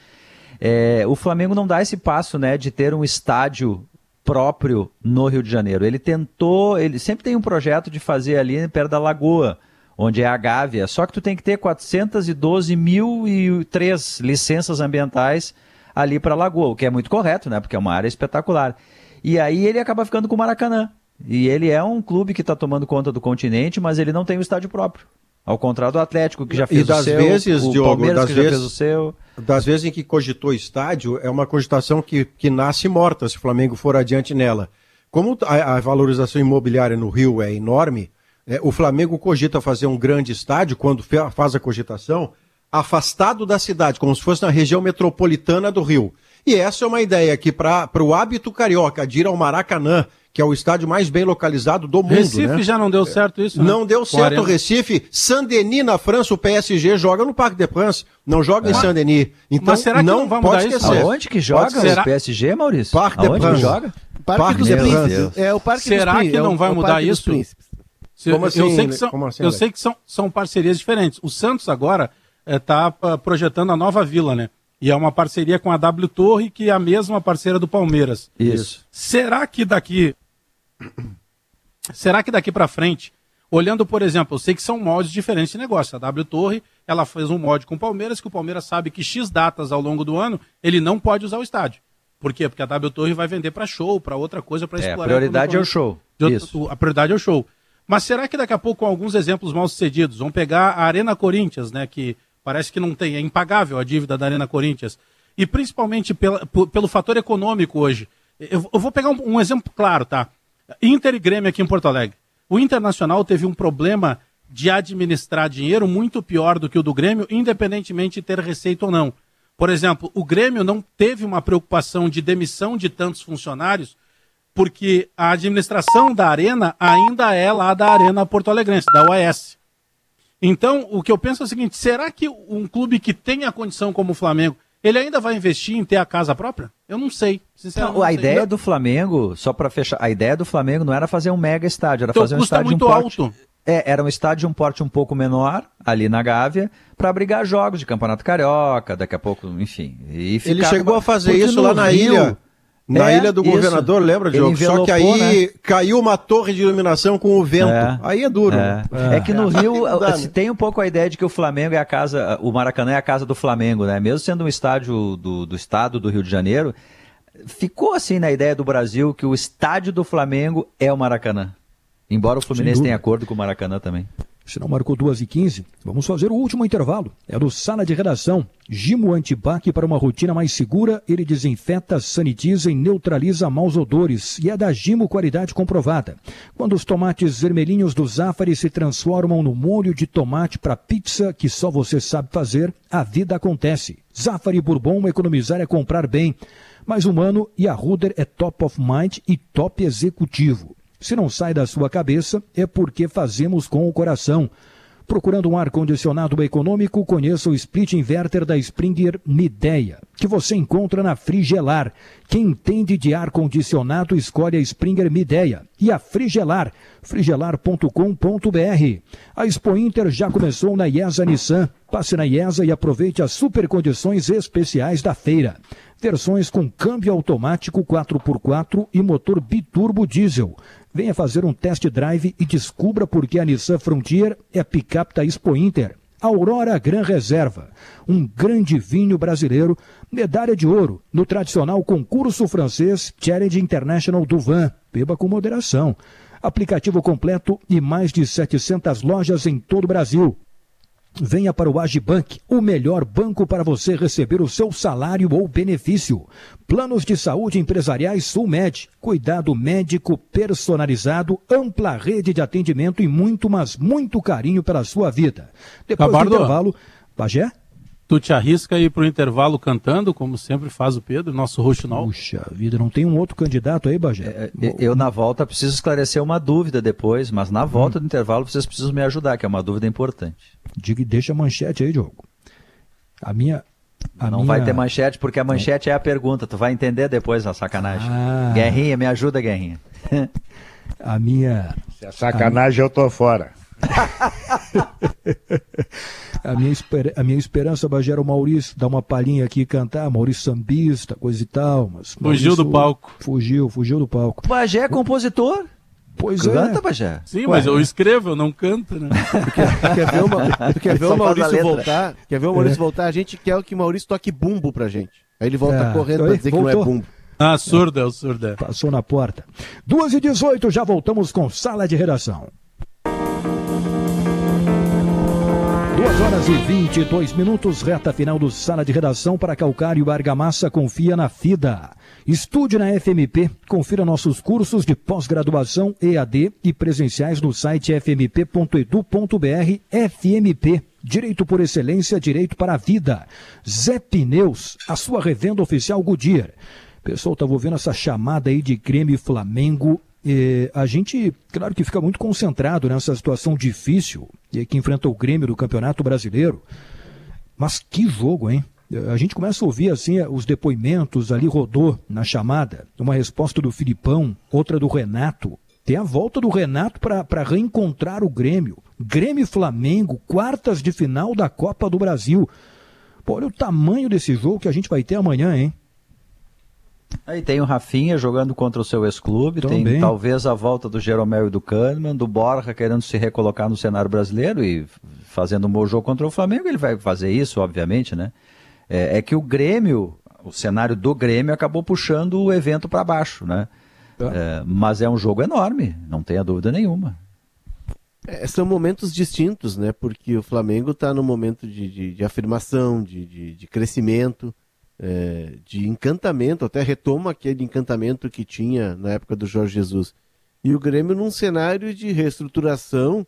É, o Flamengo não dá esse passo, né, de ter um estádio próprio no Rio de Janeiro. Ele tentou, ele sempre tem um projeto de fazer ali perto da Lagoa, onde é a Gávea. Só que tu tem que ter 412.003 licenças ambientais ali para a Lagoa, o que é muito correto, né? Porque é uma área espetacular. E aí ele acaba ficando com o Maracanã. E ele é um clube que está tomando conta do continente, mas ele não tem um estádio próprio. Ao contrário do Atlético, que já fez e das o seu, vezes, o Diogo, Palmeiras, das que vezes, já fez o seu. Das vezes em que cogitou estádio, é uma cogitação que, que nasce morta se o Flamengo for adiante nela. Como a, a valorização imobiliária no Rio é enorme, é, o Flamengo cogita fazer um grande estádio, quando faz a cogitação, afastado da cidade, como se fosse na região metropolitana do Rio. E essa é uma ideia que para o hábito carioca de ir ao Maracanã, que é o estádio mais bem localizado do mundo. Recife né? já não deu certo isso? Né? Não deu certo o Recife. Saint-Denis na França, o PSG joga no Parque de France, não joga é. em Saint-Denis. Então Mas será que não, não vai pode esquecer. Isso? Aonde que joga o PSG, Maurício? Parque de France. joga? Parque, Parque dos Príncipes. É o Parque será que não vai mudar isso? Como assim, eu sei que são, assim, eu sei que são, são parcerias diferentes. O Santos agora está é, projetando a nova vila, né? E é uma parceria com a W Torre, que é a mesma parceira do Palmeiras. Isso. Será que daqui. Será que daqui para frente, olhando, por exemplo, eu sei que são moldes diferentes de negócio. A W Torre, ela fez um molde com o Palmeiras, que o Palmeiras sabe que X datas ao longo do ano ele não pode usar o estádio. Por quê? Porque a W Torre vai vender para show, para outra coisa, para é, explorar. A prioridade é o show. Isso. A prioridade é o show. Mas será que daqui a pouco, com alguns exemplos mal sucedidos, vão pegar a Arena Corinthians, né? Que Parece que não tem, é impagável a dívida da Arena Corinthians. E principalmente pela, pelo fator econômico hoje. Eu, eu vou pegar um, um, exemplo claro, tá? Inter e Grêmio aqui em Porto Alegre. O Internacional teve um problema de administrar dinheiro muito pior do que o do Grêmio, independentemente de ter receita ou não. Por exemplo, o Grêmio não teve uma preocupação de demissão de tantos funcionários, porque a administração da Arena ainda é lá da Arena Porto Alegrense, da OAS. Então, o que eu penso é o seguinte: será que um clube que tem a condição como o Flamengo, Ele ainda vai investir em ter a casa própria? Eu não sei. Sinceramente, não, a não ideia sei. do Flamengo, só para fechar, a ideia do Flamengo não era fazer um mega estádio, era então, fazer um estádio muito um porte, alto. É, era um estádio de um porte um pouco menor, ali na Gávea, para abrigar jogos de Campeonato Carioca, daqui a pouco, enfim. Ele chegou a fazer isso lá na Rio, ilha. Na é, ilha do isso. governador, lembra, Diogo? Só que aí né? caiu uma torre de iluminação com o vento. É. Aí é duro. É, é que no Rio dá, se tem um pouco a ideia de que o Flamengo é a casa, o Maracanã é a casa do Flamengo, né? Mesmo sendo um estádio do, do estado do Rio de Janeiro, ficou assim na ideia do Brasil que o estádio do Flamengo é o Maracanã. Embora o Fluminense tenha acordo com o Maracanã também. Se não marcou 2 e 15 vamos fazer o último intervalo. É do Sala de Redação. Gimo Antibac para uma rotina mais segura. Ele desinfeta, sanitiza e neutraliza maus odores. E é da Gimo qualidade comprovada. Quando os tomates vermelhinhos do Zafari se transformam no molho de tomate para pizza que só você sabe fazer, a vida acontece. Zafari Bourbon, economizar é comprar bem. Mais humano e a Ruder é top of mind e top executivo. Se não sai da sua cabeça, é porque fazemos com o coração. Procurando um ar-condicionado econômico, conheça o split inverter da Springer Mideia, que você encontra na Frigelar. Quem entende de ar-condicionado, escolhe a Springer Mideia e a Frigelar, frigelar.com.br. A Expo Inter já começou na IESA Nissan. Passe na IESA e aproveite as super condições especiais da feira. Versões com câmbio automático 4x4 e motor biturbo diesel Venha fazer um test drive e descubra por que a Nissan Frontier é a picape da Expo Inter. Aurora Gran Reserva, um grande vinho brasileiro, medalha de ouro no tradicional concurso francês Challenge International do Van. Beba com moderação. Aplicativo completo e mais de 700 lojas em todo o Brasil. Venha para o Agibank, o melhor banco para você receber o seu salário ou benefício. Planos de saúde empresariais Sulmed, cuidado médico personalizado, ampla rede de atendimento e muito, mas muito carinho pela sua vida. Depois Cabardo. do intervalo, Pajé? Tu te arrisca ir para o intervalo cantando, como sempre faz o Pedro, nosso roxinol? Puxa vida, não tem um outro candidato aí, Bagé? É, é eu, na volta, preciso esclarecer uma dúvida depois, mas na volta hum. do intervalo vocês precisam me ajudar, que é uma dúvida importante. Diga e deixa a manchete aí, Diogo. A minha... A não minha... vai ter manchete, porque a manchete é a pergunta, tu vai entender depois a sacanagem. Ah. Guerrinha, me ajuda, Guerrinha. a minha... Se é sacanagem, a... eu tô fora. a, minha esper... a minha esperança, Bagé, era o Maurício dar uma palhinha aqui e cantar, Maurício sambista, coisa e tal. Mas Maurício fugiu do palco. Fugiu, fugiu do palco. Bagé é compositor? Pois Canta, é. Bagé. Sim, Ué. mas eu escrevo, eu não canto, né? quer, quer ver, uma, quer ver o Maurício voltar? Quer ver o Maurício é. voltar? A gente quer que o Maurício toque bumbo pra gente. Aí ele volta é. correndo pra dizer voltou. que não é bumbo. Ah, surdo, é o surdo. É. Passou na porta. 2 e 18 já voltamos com sala de redação. 2 horas e 22 minutos, reta final do Sala de Redação para Calcário Argamassa Confia na FIDA. Estude na FMP, confira nossos cursos de pós-graduação EAD e presenciais no site fmp.edu.br FMP. Direito por excelência, direito para a vida. Zé Pneus, a sua revenda oficial Goodyear. Pessoal, estava ouvindo essa chamada aí de Grêmio Flamengo é, a gente, claro que fica muito concentrado nessa situação difícil que enfrenta o Grêmio do Campeonato Brasileiro. Mas que jogo, hein? A gente começa a ouvir assim os depoimentos ali rodou na chamada, uma resposta do Filipão, outra do Renato. Tem a volta do Renato para reencontrar o Grêmio. Grêmio Flamengo, quartas de final da Copa do Brasil. Pô, olha o tamanho desse jogo que a gente vai ter amanhã, hein? Aí tem o Rafinha jogando contra o seu ex-clube, tem talvez a volta do Jeromel e do Kahneman, do Borja querendo se recolocar no cenário brasileiro e fazendo um bom jogo contra o Flamengo, ele vai fazer isso, obviamente, né? É, é que o Grêmio, o cenário do Grêmio acabou puxando o evento para baixo, né? Tá. É, mas é um jogo enorme, não tenha dúvida nenhuma. É, são momentos distintos, né? Porque o Flamengo está no momento de, de, de afirmação, de, de, de crescimento é, de encantamento, até retoma aquele encantamento que tinha na época do Jorge Jesus. E o Grêmio num cenário de reestruturação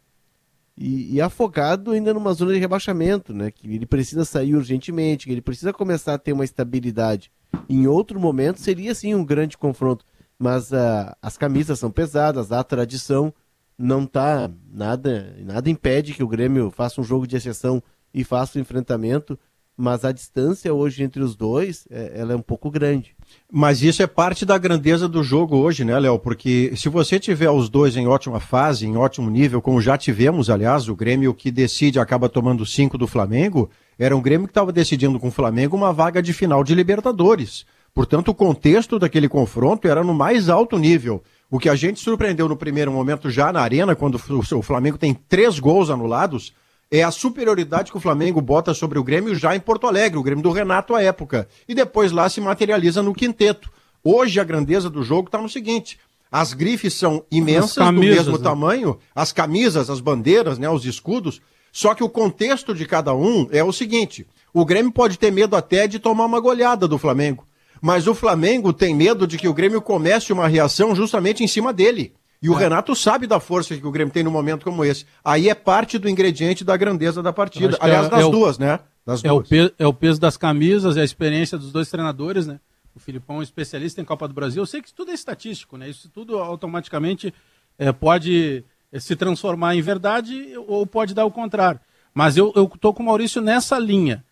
e, e, afogado ainda numa zona de rebaixamento, né? Que ele precisa sair urgentemente, que ele precisa começar a ter uma estabilidade. Em outro momento seria sim um grande confronto, mas uh, as camisas são pesadas, a tradição não tá nada, nada impede que o Grêmio faça um jogo de exceção e faça o enfrentamento mas a distância hoje entre os dois, é, ela é um pouco grande. Mas isso é parte da grandeza do jogo hoje, né, Léo? Porque se você tiver os dois em ótima fase, em ótimo nível, como já tivemos, aliás, o Grêmio que decide acaba tomando cinco do Flamengo, era um Grêmio que estava decidindo com o Flamengo uma vaga de final de Libertadores. Portanto, o contexto daquele confronto era no mais alto nível. O que a gente surpreendeu no primeiro momento já na arena, quando o Flamengo tem três gols anulados, é a superioridade que o Flamengo bota sobre o Grêmio já em Porto Alegre, o Grêmio do Renato à época. E depois lá se materializa no quinteto. Hoje a grandeza do jogo está no seguinte: as grifes são imensas, camisas, do mesmo né? tamanho, as camisas, as bandeiras, né, os escudos. Só que o contexto de cada um é o seguinte: o Grêmio pode ter medo até de tomar uma goleada do Flamengo. Mas o Flamengo tem medo de que o Grêmio comece uma reação justamente em cima dele. E o é. Renato sabe da força que o Grêmio tem num momento como esse. Aí é parte do ingrediente da grandeza da partida. Aliás, é, das é duas, o, né? Das é, duas. O peso, é o peso das camisas, é a experiência dos dois treinadores, né? O Filipão é um especialista em Copa do Brasil. Eu sei que isso tudo é estatístico, né? Isso tudo automaticamente é, pode se transformar em verdade ou pode dar o contrário. Mas eu estou com o Maurício nessa linha.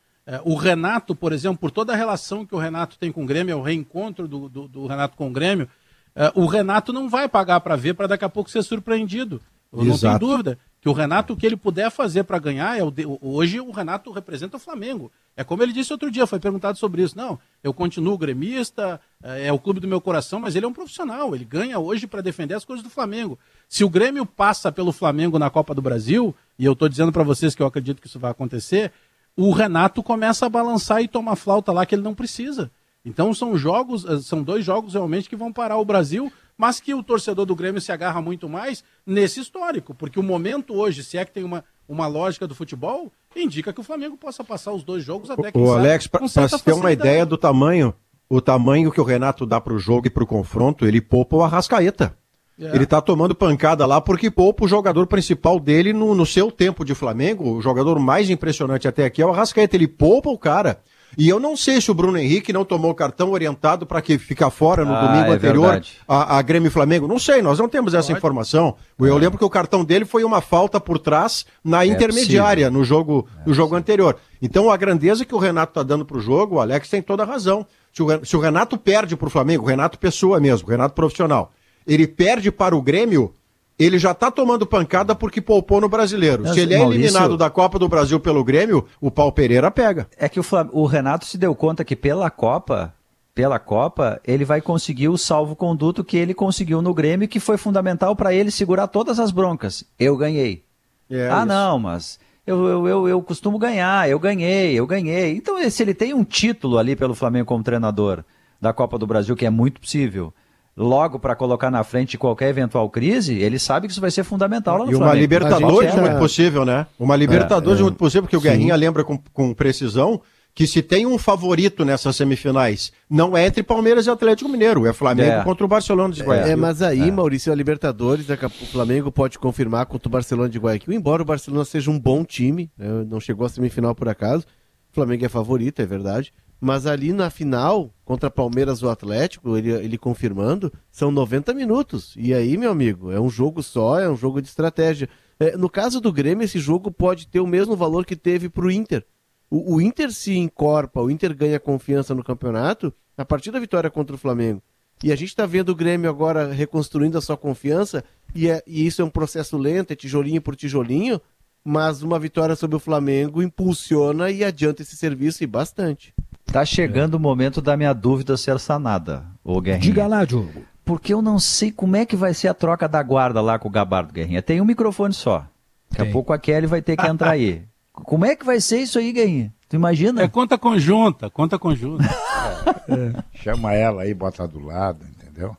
O Renato, por exemplo, por toda a relação que o Renato tem com o Grêmio, é o reencontro do, do, do Renato com o Grêmio, é, o Renato não vai pagar para ver para daqui a pouco ser surpreendido. Eu Exato. não tenho dúvida que o Renato, o que ele puder fazer para ganhar, é o de... hoje o Renato representa o Flamengo. É como ele disse outro dia, foi perguntado sobre isso. Não, eu continuo gremista, é, é o clube do meu coração, mas ele é um profissional. Ele ganha hoje para defender as coisas do Flamengo. Se o Grêmio passa pelo Flamengo na Copa do Brasil, e eu estou dizendo para vocês que eu acredito que isso vai acontecer, o Renato começa a balançar e tomar flauta lá que ele não precisa. Então são jogos, eh, são dois jogos realmente que vão parar o Brasil, mas que o torcedor do Grêmio se agarra muito mais nesse histórico, porque o momento hoje, se é que tem uma, uma lógica do futebol, indica que o Flamengo possa passar os dois jogos até que O Alex, para você ter uma ideia do tamanho, o tamanho que o Renato dá para o jogo e para o confronto, ele poupa o Arrascaeta. É. Ele tá tomando pancada lá porque poupa o jogador principal dele no, no seu tempo de Flamengo. O jogador mais impressionante até aqui é o Arrascaeta. Ele poupa o cara. E eu não sei se o Bruno Henrique não tomou o cartão orientado para que ficar fora no ah, domingo é anterior a, a, Grêmio Flamengo. Não sei, nós não temos essa Pode. informação. Eu é. lembro que o cartão dele foi uma falta por trás na é intermediária no jogo, é no jogo anterior. Então a grandeza que o Renato está dando para o jogo, o Alex tem toda a razão. Se o, se o Renato perde para o Flamengo, o Renato pessoa mesmo, o Renato profissional, ele perde para o Grêmio, ele já está tomando pancada porque poupou no brasileiro. Se ele é Maurício... eliminado da Copa do Brasil pelo Grêmio, o Paulo Pereira pega. É que o, Flam... o Renato se deu conta que pela Copa, pela Copa, ele vai conseguir o salvo-conduto que ele conseguiu no Grêmio, que foi fundamental para ele segurar todas as broncas. Eu ganhei. É ah, isso. não, mas eu, eu, eu, eu, costumo ganhar, eu ganhei, eu ganhei. Então, se ele tem um título ali pelo Flamengo como treinador da Copa do Brasil, que é muito possível logo para colocar na frente qualquer eventual crise, ele sabe que isso vai ser fundamental lá no E uma Libertadores é muito possível, né? Uma Libertadores é, é. muito possível, porque o Guerrinha lembra com, com precisão que se tem um favorito nessas semifinais, não é entre Palmeiras e Atlético Mineiro, é Flamengo é. contra o Barcelona de Guayaquil. É, mas aí, é. Maurício, a Libertadores, o Flamengo pode confirmar contra o Barcelona de Guayaquil, embora o Barcelona seja um bom time, né, não chegou à semifinal por acaso, o Flamengo é favorito, é verdade, mas ali na final, contra Palmeiras ou Atlético, ele, ele confirmando, são 90 minutos. E aí, meu amigo, é um jogo só, é um jogo de estratégia. É, no caso do Grêmio, esse jogo pode ter o mesmo valor que teve para o Inter. O Inter se encorpa, o Inter ganha confiança no campeonato a partir da vitória contra o Flamengo. E a gente está vendo o Grêmio agora reconstruindo a sua confiança, e, é, e isso é um processo lento, é tijolinho por tijolinho, mas uma vitória sobre o Flamengo impulsiona e adianta esse serviço e bastante. Tá chegando é. o momento da minha dúvida ser sanada, ô Guerrinha. Diga lá, Diogo. Porque eu não sei como é que vai ser a troca da guarda lá com o Gabardo Guerrinha. Tem um microfone só. Daqui Tem. a pouco a Kelly vai ter que entrar aí. Como é que vai ser isso aí, Guerrinha? Tu imagina? É conta conjunta, conta conjunta. é. Chama ela aí, bota do lado, entendeu?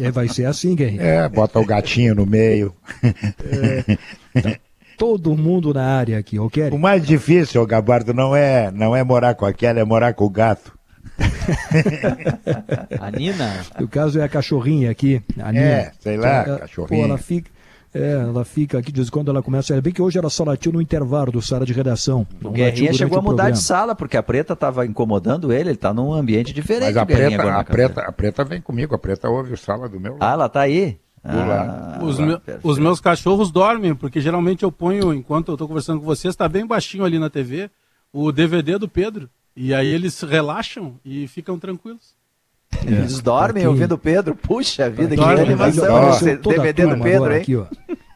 É, vai ser assim, Guerrinha. É, bota o gatinho no meio. É todo mundo na área aqui, ok? O mais difícil, Gabardo, não é, não é morar com aquela, é morar com o gato. a Nina? O caso é a cachorrinha aqui. A Nina. É, sei lá, ela, cachorrinha. Pô, ela fica, é, ela fica aqui, de quando ela começa. É bem que hoje ela só latiu no intervalo do sala de redação. O Guerrinha chegou a mudar de sala, porque a preta estava incomodando ele, ele está num ambiente diferente. Mas a preta, a, preta, a preta vem comigo, a preta ouve o sala do meu lado. Ah, ela está aí? Ah, os, me, os, meus cachorros dormem, porque geralmente eu ponho, enquanto eu estou conversando com vocês, está bem baixinho ali na TV, o DVD do Pedro. E aí eles relaxam e ficam tranquilos. É. Eles dormem ouvindo o Pedro. Puxa vida, que animação esse DVD do Pedro, hein? Aqui,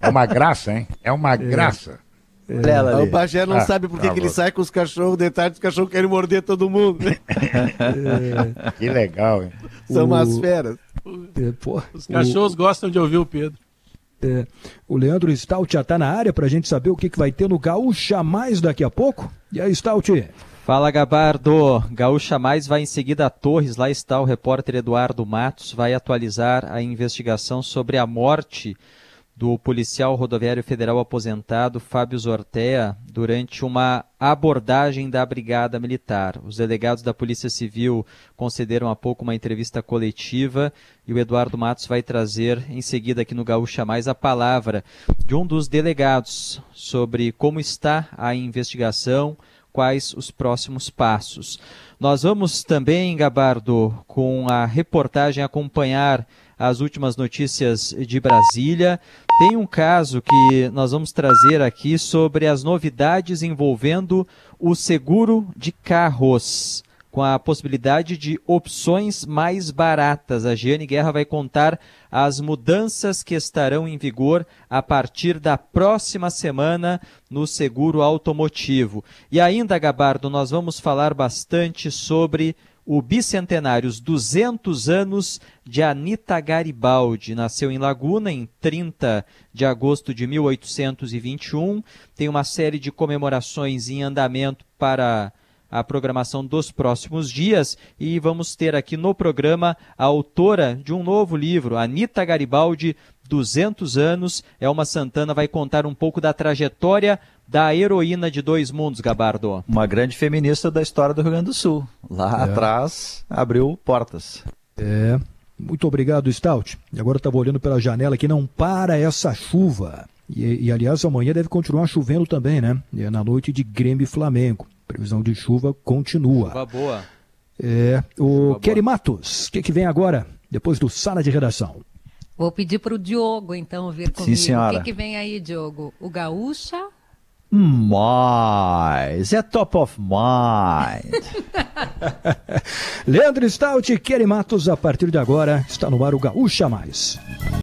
é uma graça, hein? É uma é. graça. É. O Bagé não ah, sabe por que, tá que ele sai com os cachorros de tarde, os cachorros querem morder todo mundo. É. Que legal, hein? São o... umas feras. É, pô, os cachorros o... gostam de ouvir o Pedro. É, o Leandro Stout já está na área para a gente saber o que, que vai ter no Gaúcha Mais daqui a pouco. E aí, Stout? Fala Gabardo, Gaúcha Mais vai em seguida a Torres, lá está o repórter Eduardo Matos, vai atualizar a investigação sobre a morte do policial rodoviário federal aposentado Fábio Zortea durante uma abordagem da Brigada Militar. Os delegados da Polícia Civil concederam há pouco uma entrevista coletiva e o Eduardo Matos vai trazer em seguida aqui no Gaúcha Mais a palavra de um dos delegados sobre como está a investigação, quais os próximos passos. Nós vamos também, Gabardo, com a reportagem acompanhar as últimas notícias de Brasília. Tem um caso que nós vamos trazer aqui sobre as novidades envolvendo o seguro de carros, com a possibilidade de opções mais baratas. A Giane Guerra vai contar as mudanças que estarão em vigor a partir da próxima semana no seguro automotivo. E ainda, Gabardo, nós vamos falar bastante sobre o bicentenário, os 200 anos de Anita Garibaldi. Nasceu em Laguna em 30 de agosto de 1821. Tem uma série de comemorações em andamento para a programação dos próximos dias e vamos ter aqui no programa a autora de um novo livro, Anita Garibaldi, 200 anos. Elma Santana vai contar um pouco da trajetória da heroína de dois mundos, Gabardo. Uma grande feminista da história do Rio Grande do Sul. Lá é. atrás abriu portas. É. Muito obrigado, Stout. E agora eu estava olhando pela janela que não para essa chuva. E, e, aliás, amanhã deve continuar chovendo também, né? É na noite de Grêmio e Flamengo. Previsão de chuva continua. Chuva boa. É. O chuva Kelly boa. Matos, o que, que vem agora, depois do Sala de Redação? Vou pedir para o Diogo, então, vir comigo. Sim, senhora. O que, que vem aí, Diogo? O Gaúcha mais. É top of mind. Leandro Stout e Kelly Matos, a partir de agora, está no ar o Gaúcha Mais.